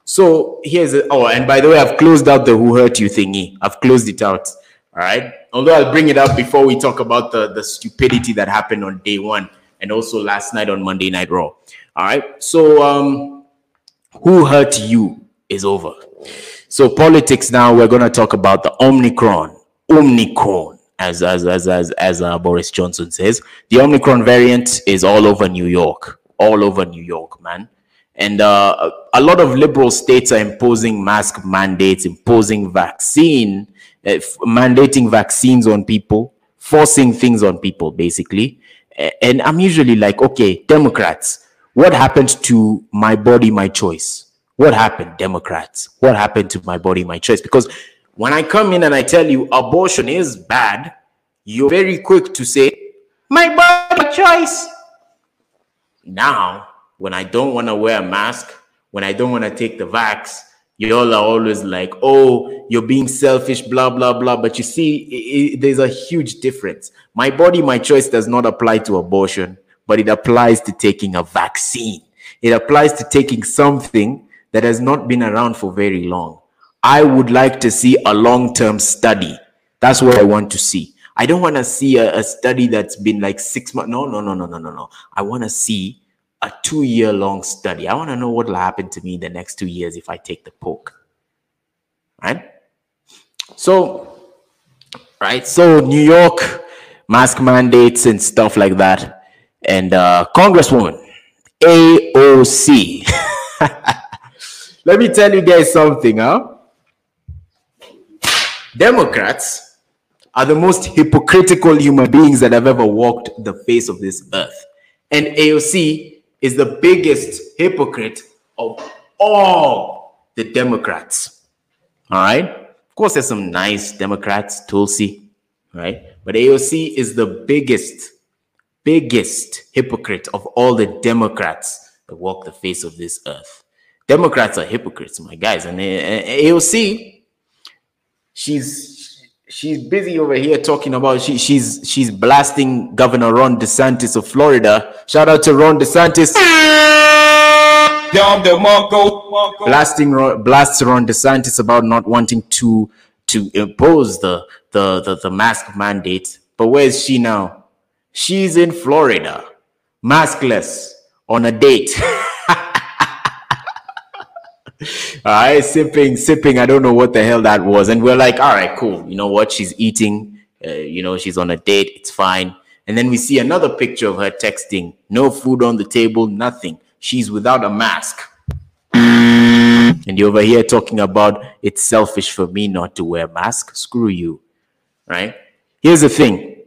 So here's a, oh and by the way i've closed out the who hurt you thingy. I've closed it out. All right? Although i'll bring it up before we talk about the the stupidity that happened on day one and also last night on monday night raw all right so um who hurt you is over so politics now, we're going to talk about the Omicron, Omicron, as as as as, as uh, Boris Johnson says. The Omicron variant is all over New York, all over New York, man. And uh, a lot of liberal states are imposing mask mandates, imposing vaccine, uh, mandating vaccines on people, forcing things on people, basically. And I'm usually like, okay, Democrats, what happened to my body, my choice? What happened, Democrats? What happened to my body, my choice? Because when I come in and I tell you abortion is bad, you're very quick to say, my body, my choice. Now, when I don't want to wear a mask, when I don't want to take the vax, you all are always like, oh, you're being selfish, blah, blah, blah. But you see, i- i- there's a huge difference. My body, my choice does not apply to abortion, but it applies to taking a vaccine. It applies to taking something that has not been around for very long. I would like to see a long term study. That's what I want to see. I don't want to see a, a study that's been like six months. No, no, no, no, no, no, no. I want to see a two year long study. I want to know what will happen to me the next two years if I take the poke. Right? So, right? So, New York, mask mandates and stuff like that. And uh, Congresswoman, AOC. Let me tell you guys something, huh? Democrats are the most hypocritical human beings that have ever walked the face of this earth. And AOC is the biggest hypocrite of all the Democrats. All right? Of course, there's some nice Democrats, Tulsi, right? But AOC is the biggest, biggest hypocrite of all the Democrats that walk the face of this earth. Democrats are hypocrites, my guys. And AOC, she's she's busy over here talking about she, she's she's blasting Governor Ron DeSantis of Florida. Shout out to Ron DeSantis. Blasting blasts Ron DeSantis about not wanting to to impose the the the, the mask mandate. But where is she now? She's in Florida, maskless, on a date. right, sipping, sipping. I don't know what the hell that was. And we're like, all right, cool. You know what? She's eating. Uh, you know, she's on a date. It's fine. And then we see another picture of her texting. No food on the table, nothing. She's without a mask. And you're over here talking about it's selfish for me not to wear a mask. Screw you. Right? Here's the thing.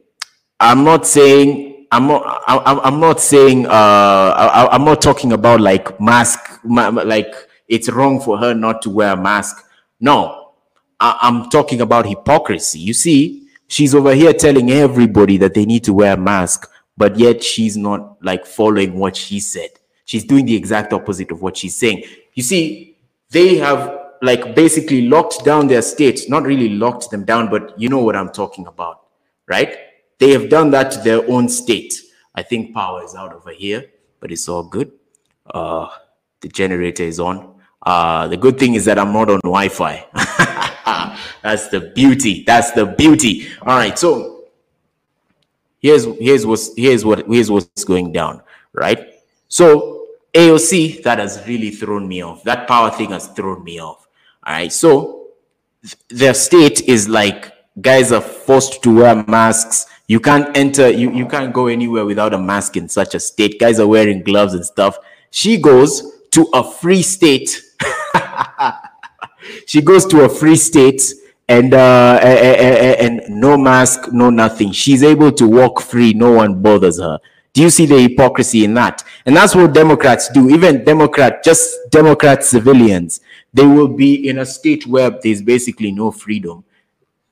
I'm not saying I'm not I'm, not saying uh I, I'm not talking about like mask like it's wrong for her not to wear a mask. No, I, I'm talking about hypocrisy. You see, she's over here telling everybody that they need to wear a mask, but yet she's not like following what she said. She's doing the exact opposite of what she's saying. You see, they have like basically locked down their state, not really locked them down, but you know what I'm talking about, right? They have done that to their own state. I think power is out over here, but it's all good. Uh, the generator is on. Uh, the good thing is that I'm not on Wi-Fi. That's the beauty. That's the beauty. All right. So here's here's what's here's what here's what's going down. Right. So AOC that has really thrown me off. That power thing has thrown me off. All right. So th- their state is like guys are forced to wear masks. You can't enter. You you can't go anywhere without a mask in such a state. Guys are wearing gloves and stuff. She goes to a free state she goes to a free state and uh and, no mask no nothing. She's able to walk free. No one bothers her. Do you see the hypocrisy in that? And that's what democrats do. Even democrat just democrat civilians they will be in a state where there's basically no freedom.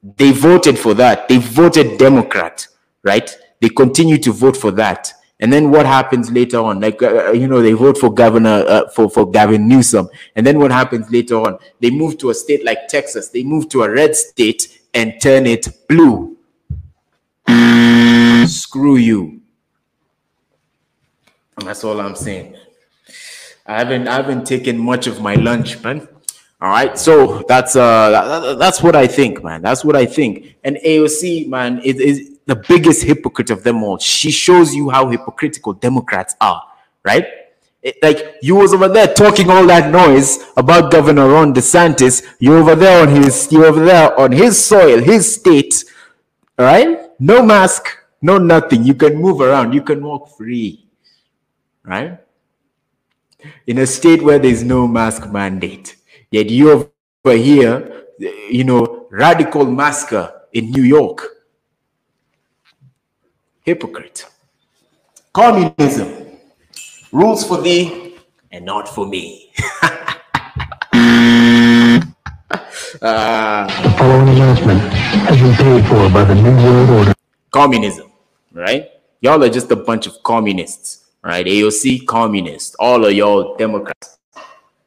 They voted for that. They voted democrat right? They continue to vote for that and then what happens later on? Like, uh, uh, you know, they vote for governor, uh, for, for Gavin Newsom. And then what happens later on? They move to a state like Texas. They move to a red state and turn it blue. Screw you. That's all I'm saying. I haven't, I haven't taken much of my lunch, man. All right, so that's uh that's what I think, man. That's what I think. And AOC, man, it is the biggest hypocrite of them all. She shows you how hypocritical Democrats are, right? It, like you was over there talking all that noise about Governor Ron DeSantis. You're over there on his, you're over there on his soil, his state, right? No mask, no nothing. You can move around, you can walk free, right? In a state where there's no mask mandate, yet you over here, you know, radical masker in New York hypocrite. Communism rules for thee and not for me. uh, the following announcement has been paid for by the New World Order. Communism, right? Y'all are just a bunch of communists, right? AOC communists, all of y'all Democrats,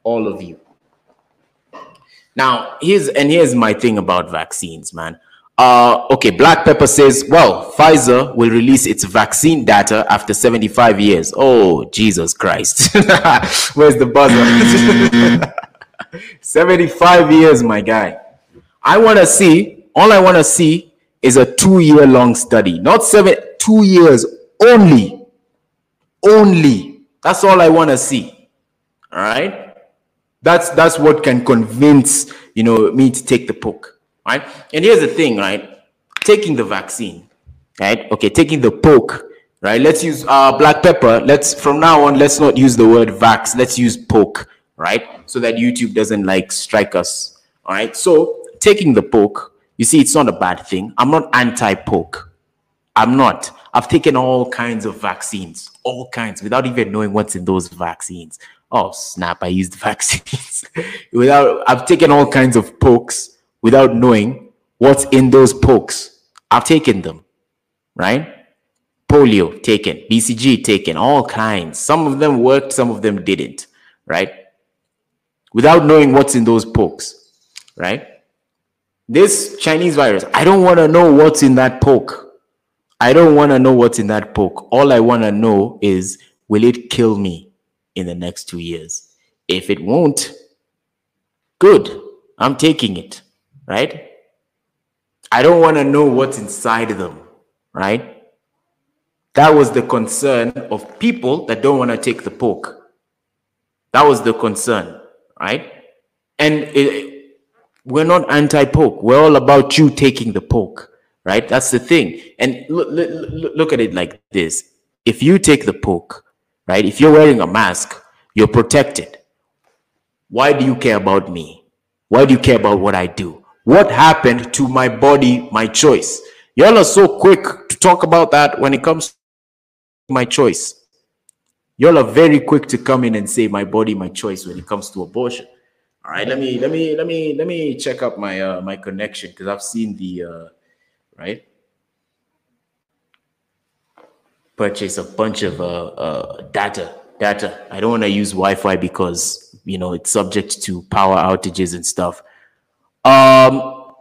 all of you. Now, here's and here's my thing about vaccines, man. Uh, okay, Black Pepper says, well, Pfizer will release its vaccine data after 75 years. Oh, Jesus Christ. Where's the buzzer? 75 years, my guy. I want to see, all I want to see is a two year long study, not seven, two years only. Only. That's all I want to see. All right. That's, that's what can convince, you know, me to take the poke right? And here's the thing, right? Taking the vaccine, right? Okay, taking the poke, right? Let's use uh, black pepper. Let's from now on, let's not use the word vax. Let's use poke, right? So that YouTube doesn't like strike us. All right. So taking the poke, you see, it's not a bad thing. I'm not anti-poke. I'm not. I've taken all kinds of vaccines, all kinds, without even knowing what's in those vaccines. Oh snap! I used vaccines without. I've taken all kinds of pokes without knowing what's in those pokes. I've taken them, right? Polio taken, BCG taken, all kinds. Some of them worked, some of them didn't, right? Without knowing what's in those pokes, right? This Chinese virus, I don't want to know what's in that poke. I don't want to know what's in that poke. All I want to know is will it kill me in the next two years? If it won't, good. I'm taking it right? I don't want to know what's inside them, right? That was the concern of people that don't want to take the poke. That was the concern, right? And it, we're not anti-poke. We're all about you taking the poke, right? That's the thing. And look, look, look at it like this: if you take the poke, right? If you're wearing a mask, you're protected. Why do you care about me? Why do you care about what I do? What happened to my body, my choice? Y'all are so quick to talk about that when it comes to my choice. Y'all are very quick to come in and say my body, my choice when it comes to abortion. All right, let me let me let me let me check up my uh, my connection because I've seen the uh, right purchase a bunch of uh, uh, data data. I don't want to use Wi-Fi because you know it's subject to power outages and stuff. Um,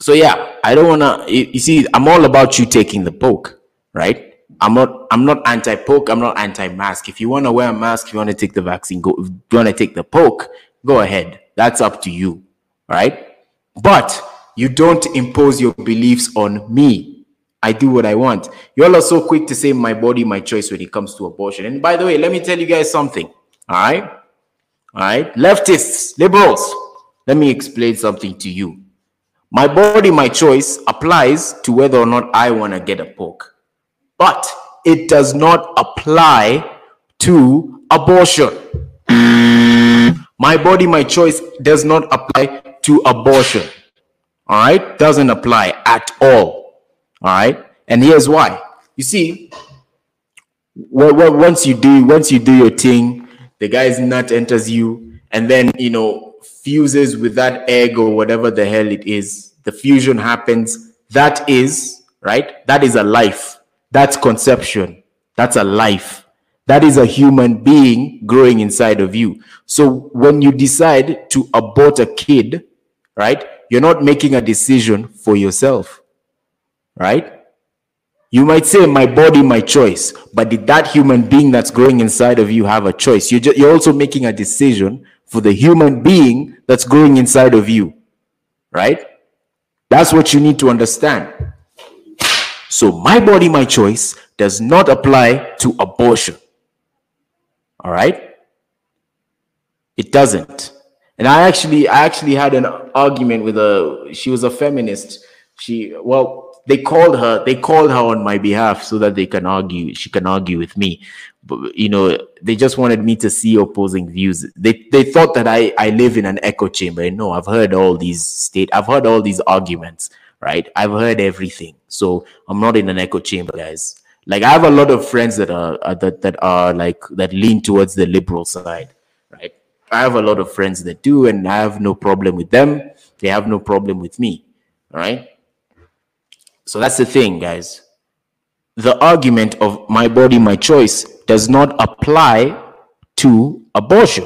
so yeah, I don't want to. You, see, I'm all about you taking the poke, right? I'm not I'm not anti-poke, I'm not anti-mask. If you want to wear a mask, if you want to take the vaccine, go if you want to take the poke, go ahead. That's up to you. Right? But you don't impose your beliefs on me. I do what I want. You all are so quick to say my body, my choice when it comes to abortion. And by the way, let me tell you guys something. All right? All right? Leftists, liberals, let me explain something to you. My body, my choice applies to whether or not I want to get a poke but it does not apply to abortion. My body, my choice does not apply to abortion. All right, doesn't apply at all. All right, and here's why. You see, once you do once you do your thing, the guy's nut enters you, and then you know fuses with that egg or whatever the hell it is. The fusion happens. That is right. That is a life that's conception. That's a life. That is a human being growing inside of you. So when you decide to abort a kid, right, you're not making a decision for yourself, right? You might say, my body, my choice. But did that human being that's growing inside of you have a choice? You're, you're also making a decision for the human being that's growing inside of you, right? That's what you need to understand. So my body, my choice does not apply to abortion. All right? It doesn't. And I actually I actually had an argument with a she was a feminist. She well they called her they called her on my behalf so that they can argue she can argue with me you know they just wanted me to see opposing views they they thought that i i live in an echo chamber no i've heard all these state i've heard all these arguments right? I've heard everything. So I'm not in an echo chamber, guys. Like I have a lot of friends that are uh, that that are like that lean towards the liberal side, right? I have a lot of friends that do, and I have no problem with them. They have no problem with me. All right. So that's the thing, guys. The argument of my body, my choice does not apply to abortion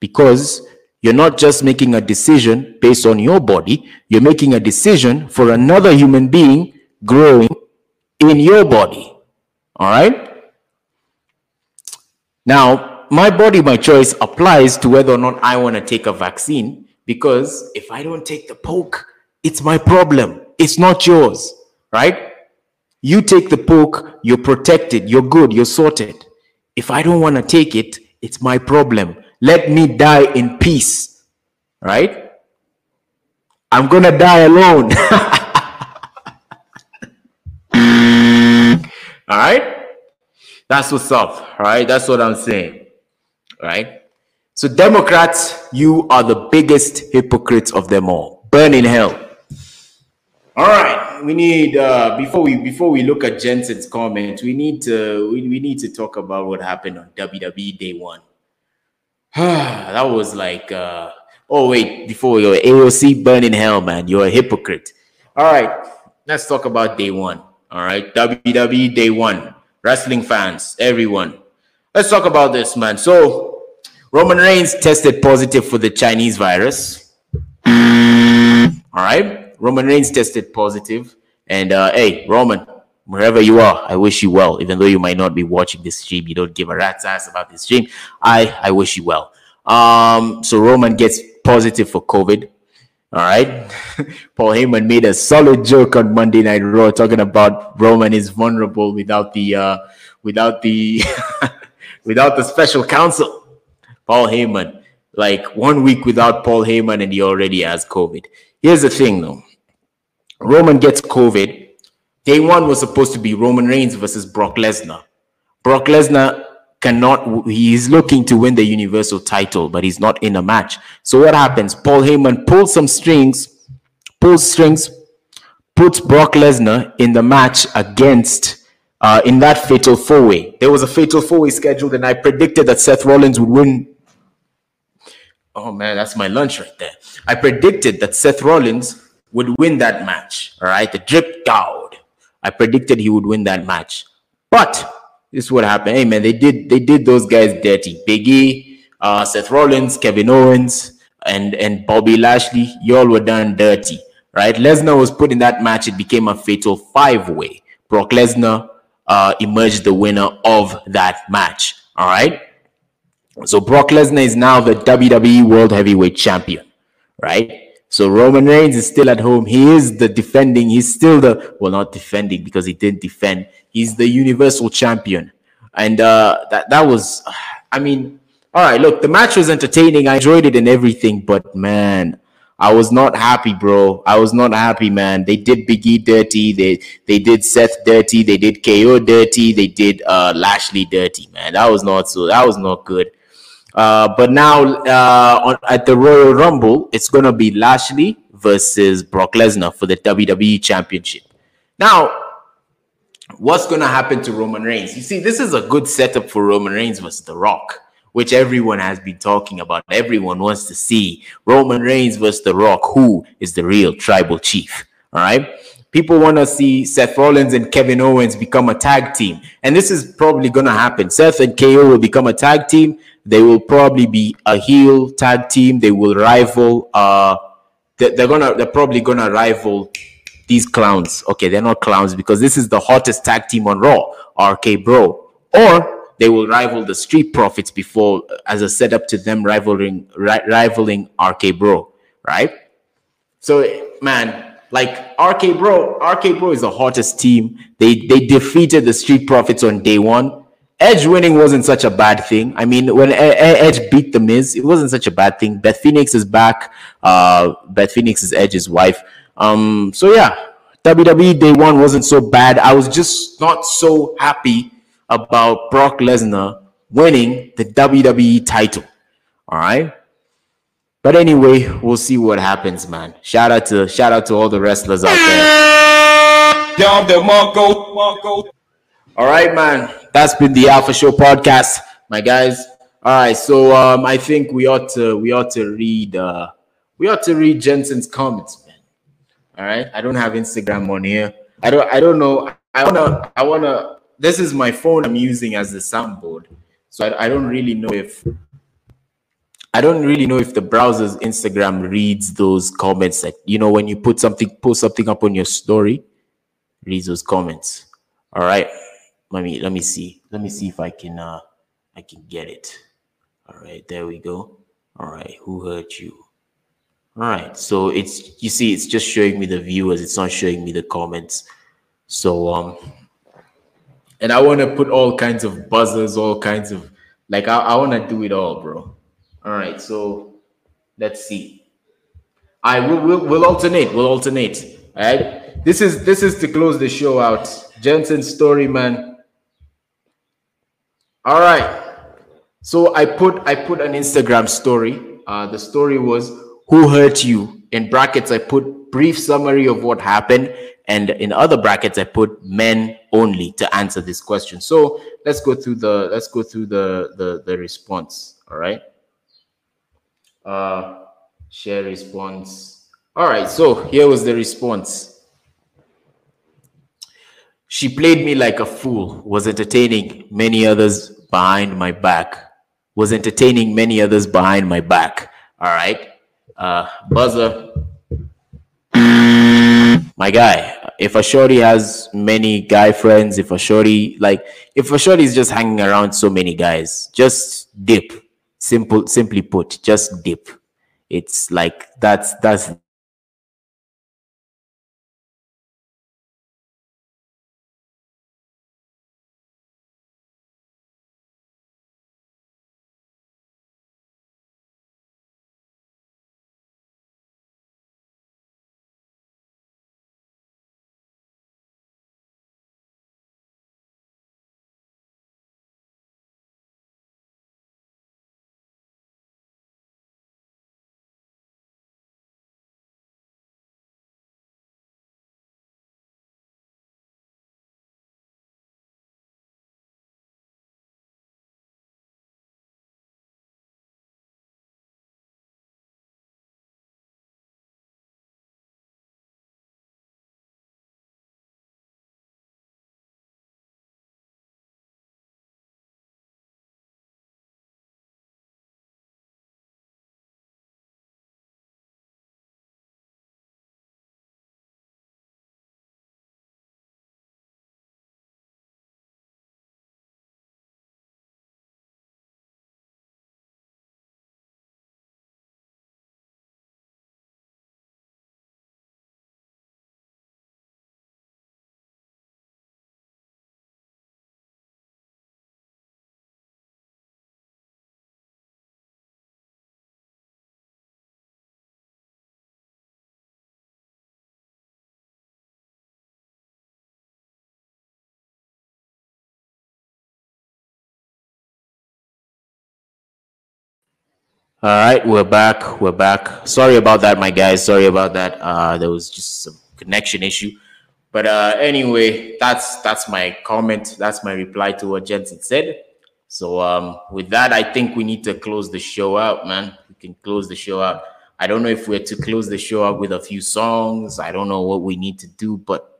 because you're not just making a decision based on your body, you're making a decision for another human being growing in your body. All right? Now, my body, my choice applies to whether or not I want to take a vaccine because if I don't take the poke, it's my problem. It's not yours, right? You take the poke, you're protected, you're good, you're sorted. If I don't want to take it, it's my problem. Let me die in peace. Right? I'm going to die alone. All right? That's what's up. All right? That's what I'm saying. All right? So, Democrats, you are the biggest hypocrites of them all. Burn in hell. All right, we need uh, before we before we look at Jensen's comment, we need to we, we need to talk about what happened on WWE Day One. that was like, uh, oh wait, before your AOC burning hell, man, you're a hypocrite. All right, let's talk about day one. All right, WWE day one, wrestling fans, everyone. Let's talk about this, man. So, Roman Reigns tested positive for the Chinese virus. All right, Roman Reigns tested positive, and uh, hey, Roman, wherever you are, I wish you well. Even though you might not be watching this stream, you don't give a rat's ass about this stream. I I wish you well. Um, so Roman gets positive for COVID. All right. Paul Heyman made a solid joke on Monday Night Raw talking about Roman is vulnerable without the uh without the without the special counsel. Paul Heyman, like one week without Paul Heyman and he already has COVID. Here's the thing though. Roman gets COVID. Day one was supposed to be Roman Reigns versus Brock Lesnar. Brock Lesnar cannot he is looking to win the universal title but he's not in a match. So what happens? Paul heyman pulls some strings pulls strings puts brock lesnar in the match against uh, in that fatal four way. There was a fatal four way scheduled and i predicted that seth rollins would win. Oh man that's my lunch right there. I predicted that seth rollins would win that match all right the drip god i predicted he would win that match but this is what happened. Hey man, they did they did those guys dirty. Biggie, uh, Seth Rollins, Kevin Owens, and and Bobby Lashley. Y'all were done dirty, right? Lesnar was put in that match. It became a fatal five way. Brock Lesnar uh, emerged the winner of that match. All right. So Brock Lesnar is now the WWE World Heavyweight Champion, right? So Roman Reigns is still at home. He is the defending. He's still the well, not defending because he didn't defend. He's the Universal Champion, and uh, that that was, I mean, all right. Look, the match was entertaining. I enjoyed it and everything, but man, I was not happy, bro. I was not happy, man. They did Big E dirty. They they did Seth dirty. They did KO dirty. They did uh, Lashley dirty, man. That was not so. That was not good. Uh, but now uh, on, at the Royal Rumble, it's going to be Lashley versus Brock Lesnar for the WWE Championship. Now, what's going to happen to Roman Reigns? You see, this is a good setup for Roman Reigns versus The Rock, which everyone has been talking about. Everyone wants to see Roman Reigns versus The Rock. Who is the real tribal chief? All right. People want to see Seth Rollins and Kevin Owens become a tag team. And this is probably going to happen. Seth and KO will become a tag team. They will probably be a heel tag team. They will rival. Uh, they're gonna. They're probably gonna rival these clowns. Okay, they're not clowns because this is the hottest tag team on Raw, RK Bro. Or they will rival the Street Profits before as a setup to them rivaling ri- rivaling RK Bro, right? So man, like RK Bro, RK Bro is the hottest team. They they defeated the Street Profits on day one. Edge winning wasn't such a bad thing. I mean, when Edge beat The Miz, it wasn't such a bad thing. Beth Phoenix is back. Uh, Beth Phoenix is Edge's wife. Um, so yeah, WWE Day One wasn't so bad. I was just not so happy about Brock Lesnar winning the WWE title. All right. But anyway, we'll see what happens, man. Shout out to shout out to all the wrestlers out there. Down the Marco, Marco. All right, man. That's been the Alpha Show podcast, my guys. All right, so um, I think we ought to we ought to read uh, we ought to read Jensen's comments, man. All right, I don't have Instagram on here. I don't I don't know. I wanna I wanna. This is my phone I'm using as the soundboard, so I, I don't really know if I don't really know if the browser's Instagram reads those comments. That you know when you put something post something up on your story, reads those comments. All right. Let me let me see. Let me see if i can uh i can get it. All right. There we go. All right. Who hurt you? All right. So it's you see it's just showing me the viewers. It's not showing me the comments. So um and i want to put all kinds of buzzers all kinds of like i, I want to do it all bro all right so let's see i will we'll, we'll alternate we'll alternate all right this is this is to close the show out jensen's story man all right. So I put I put an Instagram story. Uh, the story was who hurt you. In brackets, I put brief summary of what happened, and in other brackets, I put men only to answer this question. So let's go through the let's go through the the, the response. All right. Uh, share response. All right. So here was the response. She played me like a fool, was entertaining many others behind my back, was entertaining many others behind my back. All right. Uh, buzzer. My guy, if a shorty has many guy friends, if a shorty, like, if a shorty is just hanging around so many guys, just dip. Simple, simply put, just dip. It's like that's that's All right, we're back. We're back. Sorry about that, my guys. Sorry about that. Uh, there was just some connection issue. But uh, anyway, that's that's my comment. That's my reply to what Jensen said. So um, with that, I think we need to close the show out, man. We can close the show out. I don't know if we're to close the show out with a few songs. I don't know what we need to do, but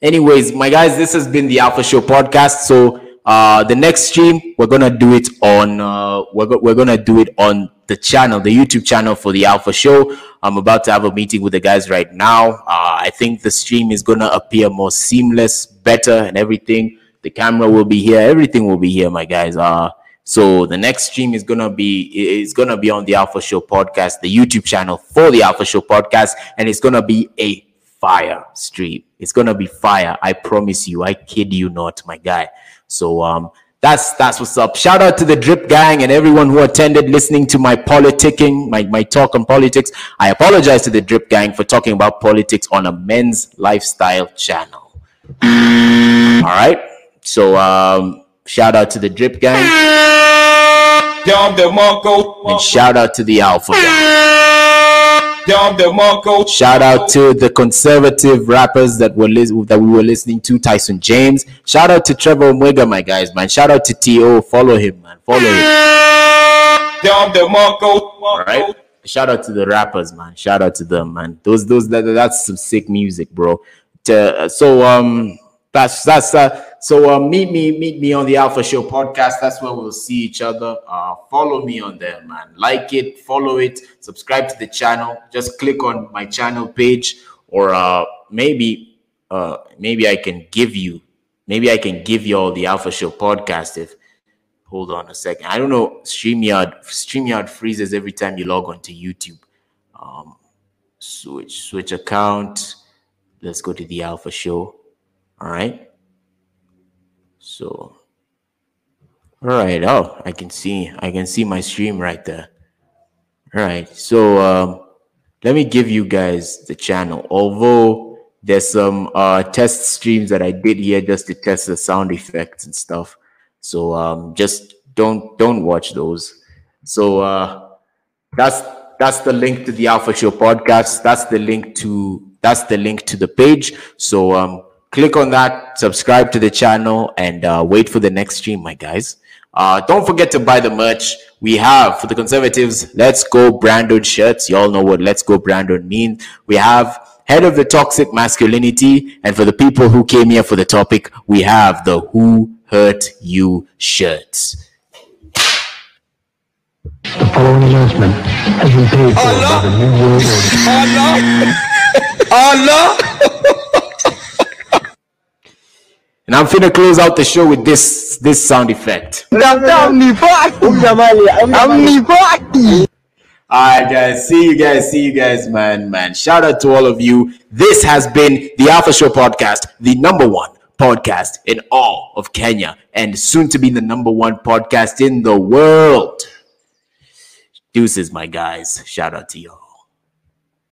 anyways, my guys, this has been the Alpha Show podcast. So uh, the next stream we're gonna do it on uh, we're, go- we're gonna do it on the channel, the YouTube channel for the Alpha Show. I'm about to have a meeting with the guys right now. Uh, I think the stream is gonna appear more seamless, better, and everything. The camera will be here. Everything will be here, my guys. Uh, so the next stream is gonna be is gonna be on the Alpha Show podcast, the YouTube channel for the Alpha Show podcast, and it's gonna be a fire stream. It's gonna be fire. I promise you. I kid you not, my guy. So um, that's that's what's up. Shout out to the Drip Gang and everyone who attended listening to my politicking, my, my talk on politics. I apologize to the Drip Gang for talking about politics on a men's lifestyle channel. All right. So um, shout out to the Drip Gang. And shout out to the Alpha Gang. Shout out to the conservative rappers that were lis- that we were listening to, Tyson James. Shout out to Trevor Omega, my guys, man. Shout out to To. Follow him, man. Follow him. All right. Shout out to the rappers, man. Shout out to them, man. Those those that, that's some sick music, bro. To, so um that's that's uh so uh, meet me meet me on the Alpha Show podcast. That's where we'll see each other. Uh follow me on there, man. Like it, follow it, subscribe to the channel. Just click on my channel page, or uh maybe uh maybe I can give you maybe I can give you all the Alpha Show podcast if hold on a second. I don't know. StreamYard StreamYard freezes every time you log on to YouTube. Um switch switch account. Let's go to the Alpha Show. All right. So all right. Oh, I can see I can see my stream right there. All right. So um let me give you guys the channel. Although there's some uh test streams that I did here just to test the sound effects and stuff. So um just don't don't watch those. So uh that's that's the link to the Alpha Show podcast. That's the link to that's the link to the page. So um click on that, subscribe to the channel, and uh, wait for the next stream, my guys. Uh, don't forget to buy the merch. We have for the conservatives, let's go Brandon shirts. You all know what let's go Brandon means. We have head of the toxic masculinity, and for the people who came here for the topic, we have the who hurt you shirts. The following announcement has been paid for by the New World Order. Allah! And I'm finna close out the show with this this sound effect. Alright, guys. See you guys. See you guys, man. Man. Shout out to all of you. This has been the Alpha Show podcast, the number one podcast in all of Kenya, and soon to be the number one podcast in the world. Deuces, my guys. Shout out to y'all.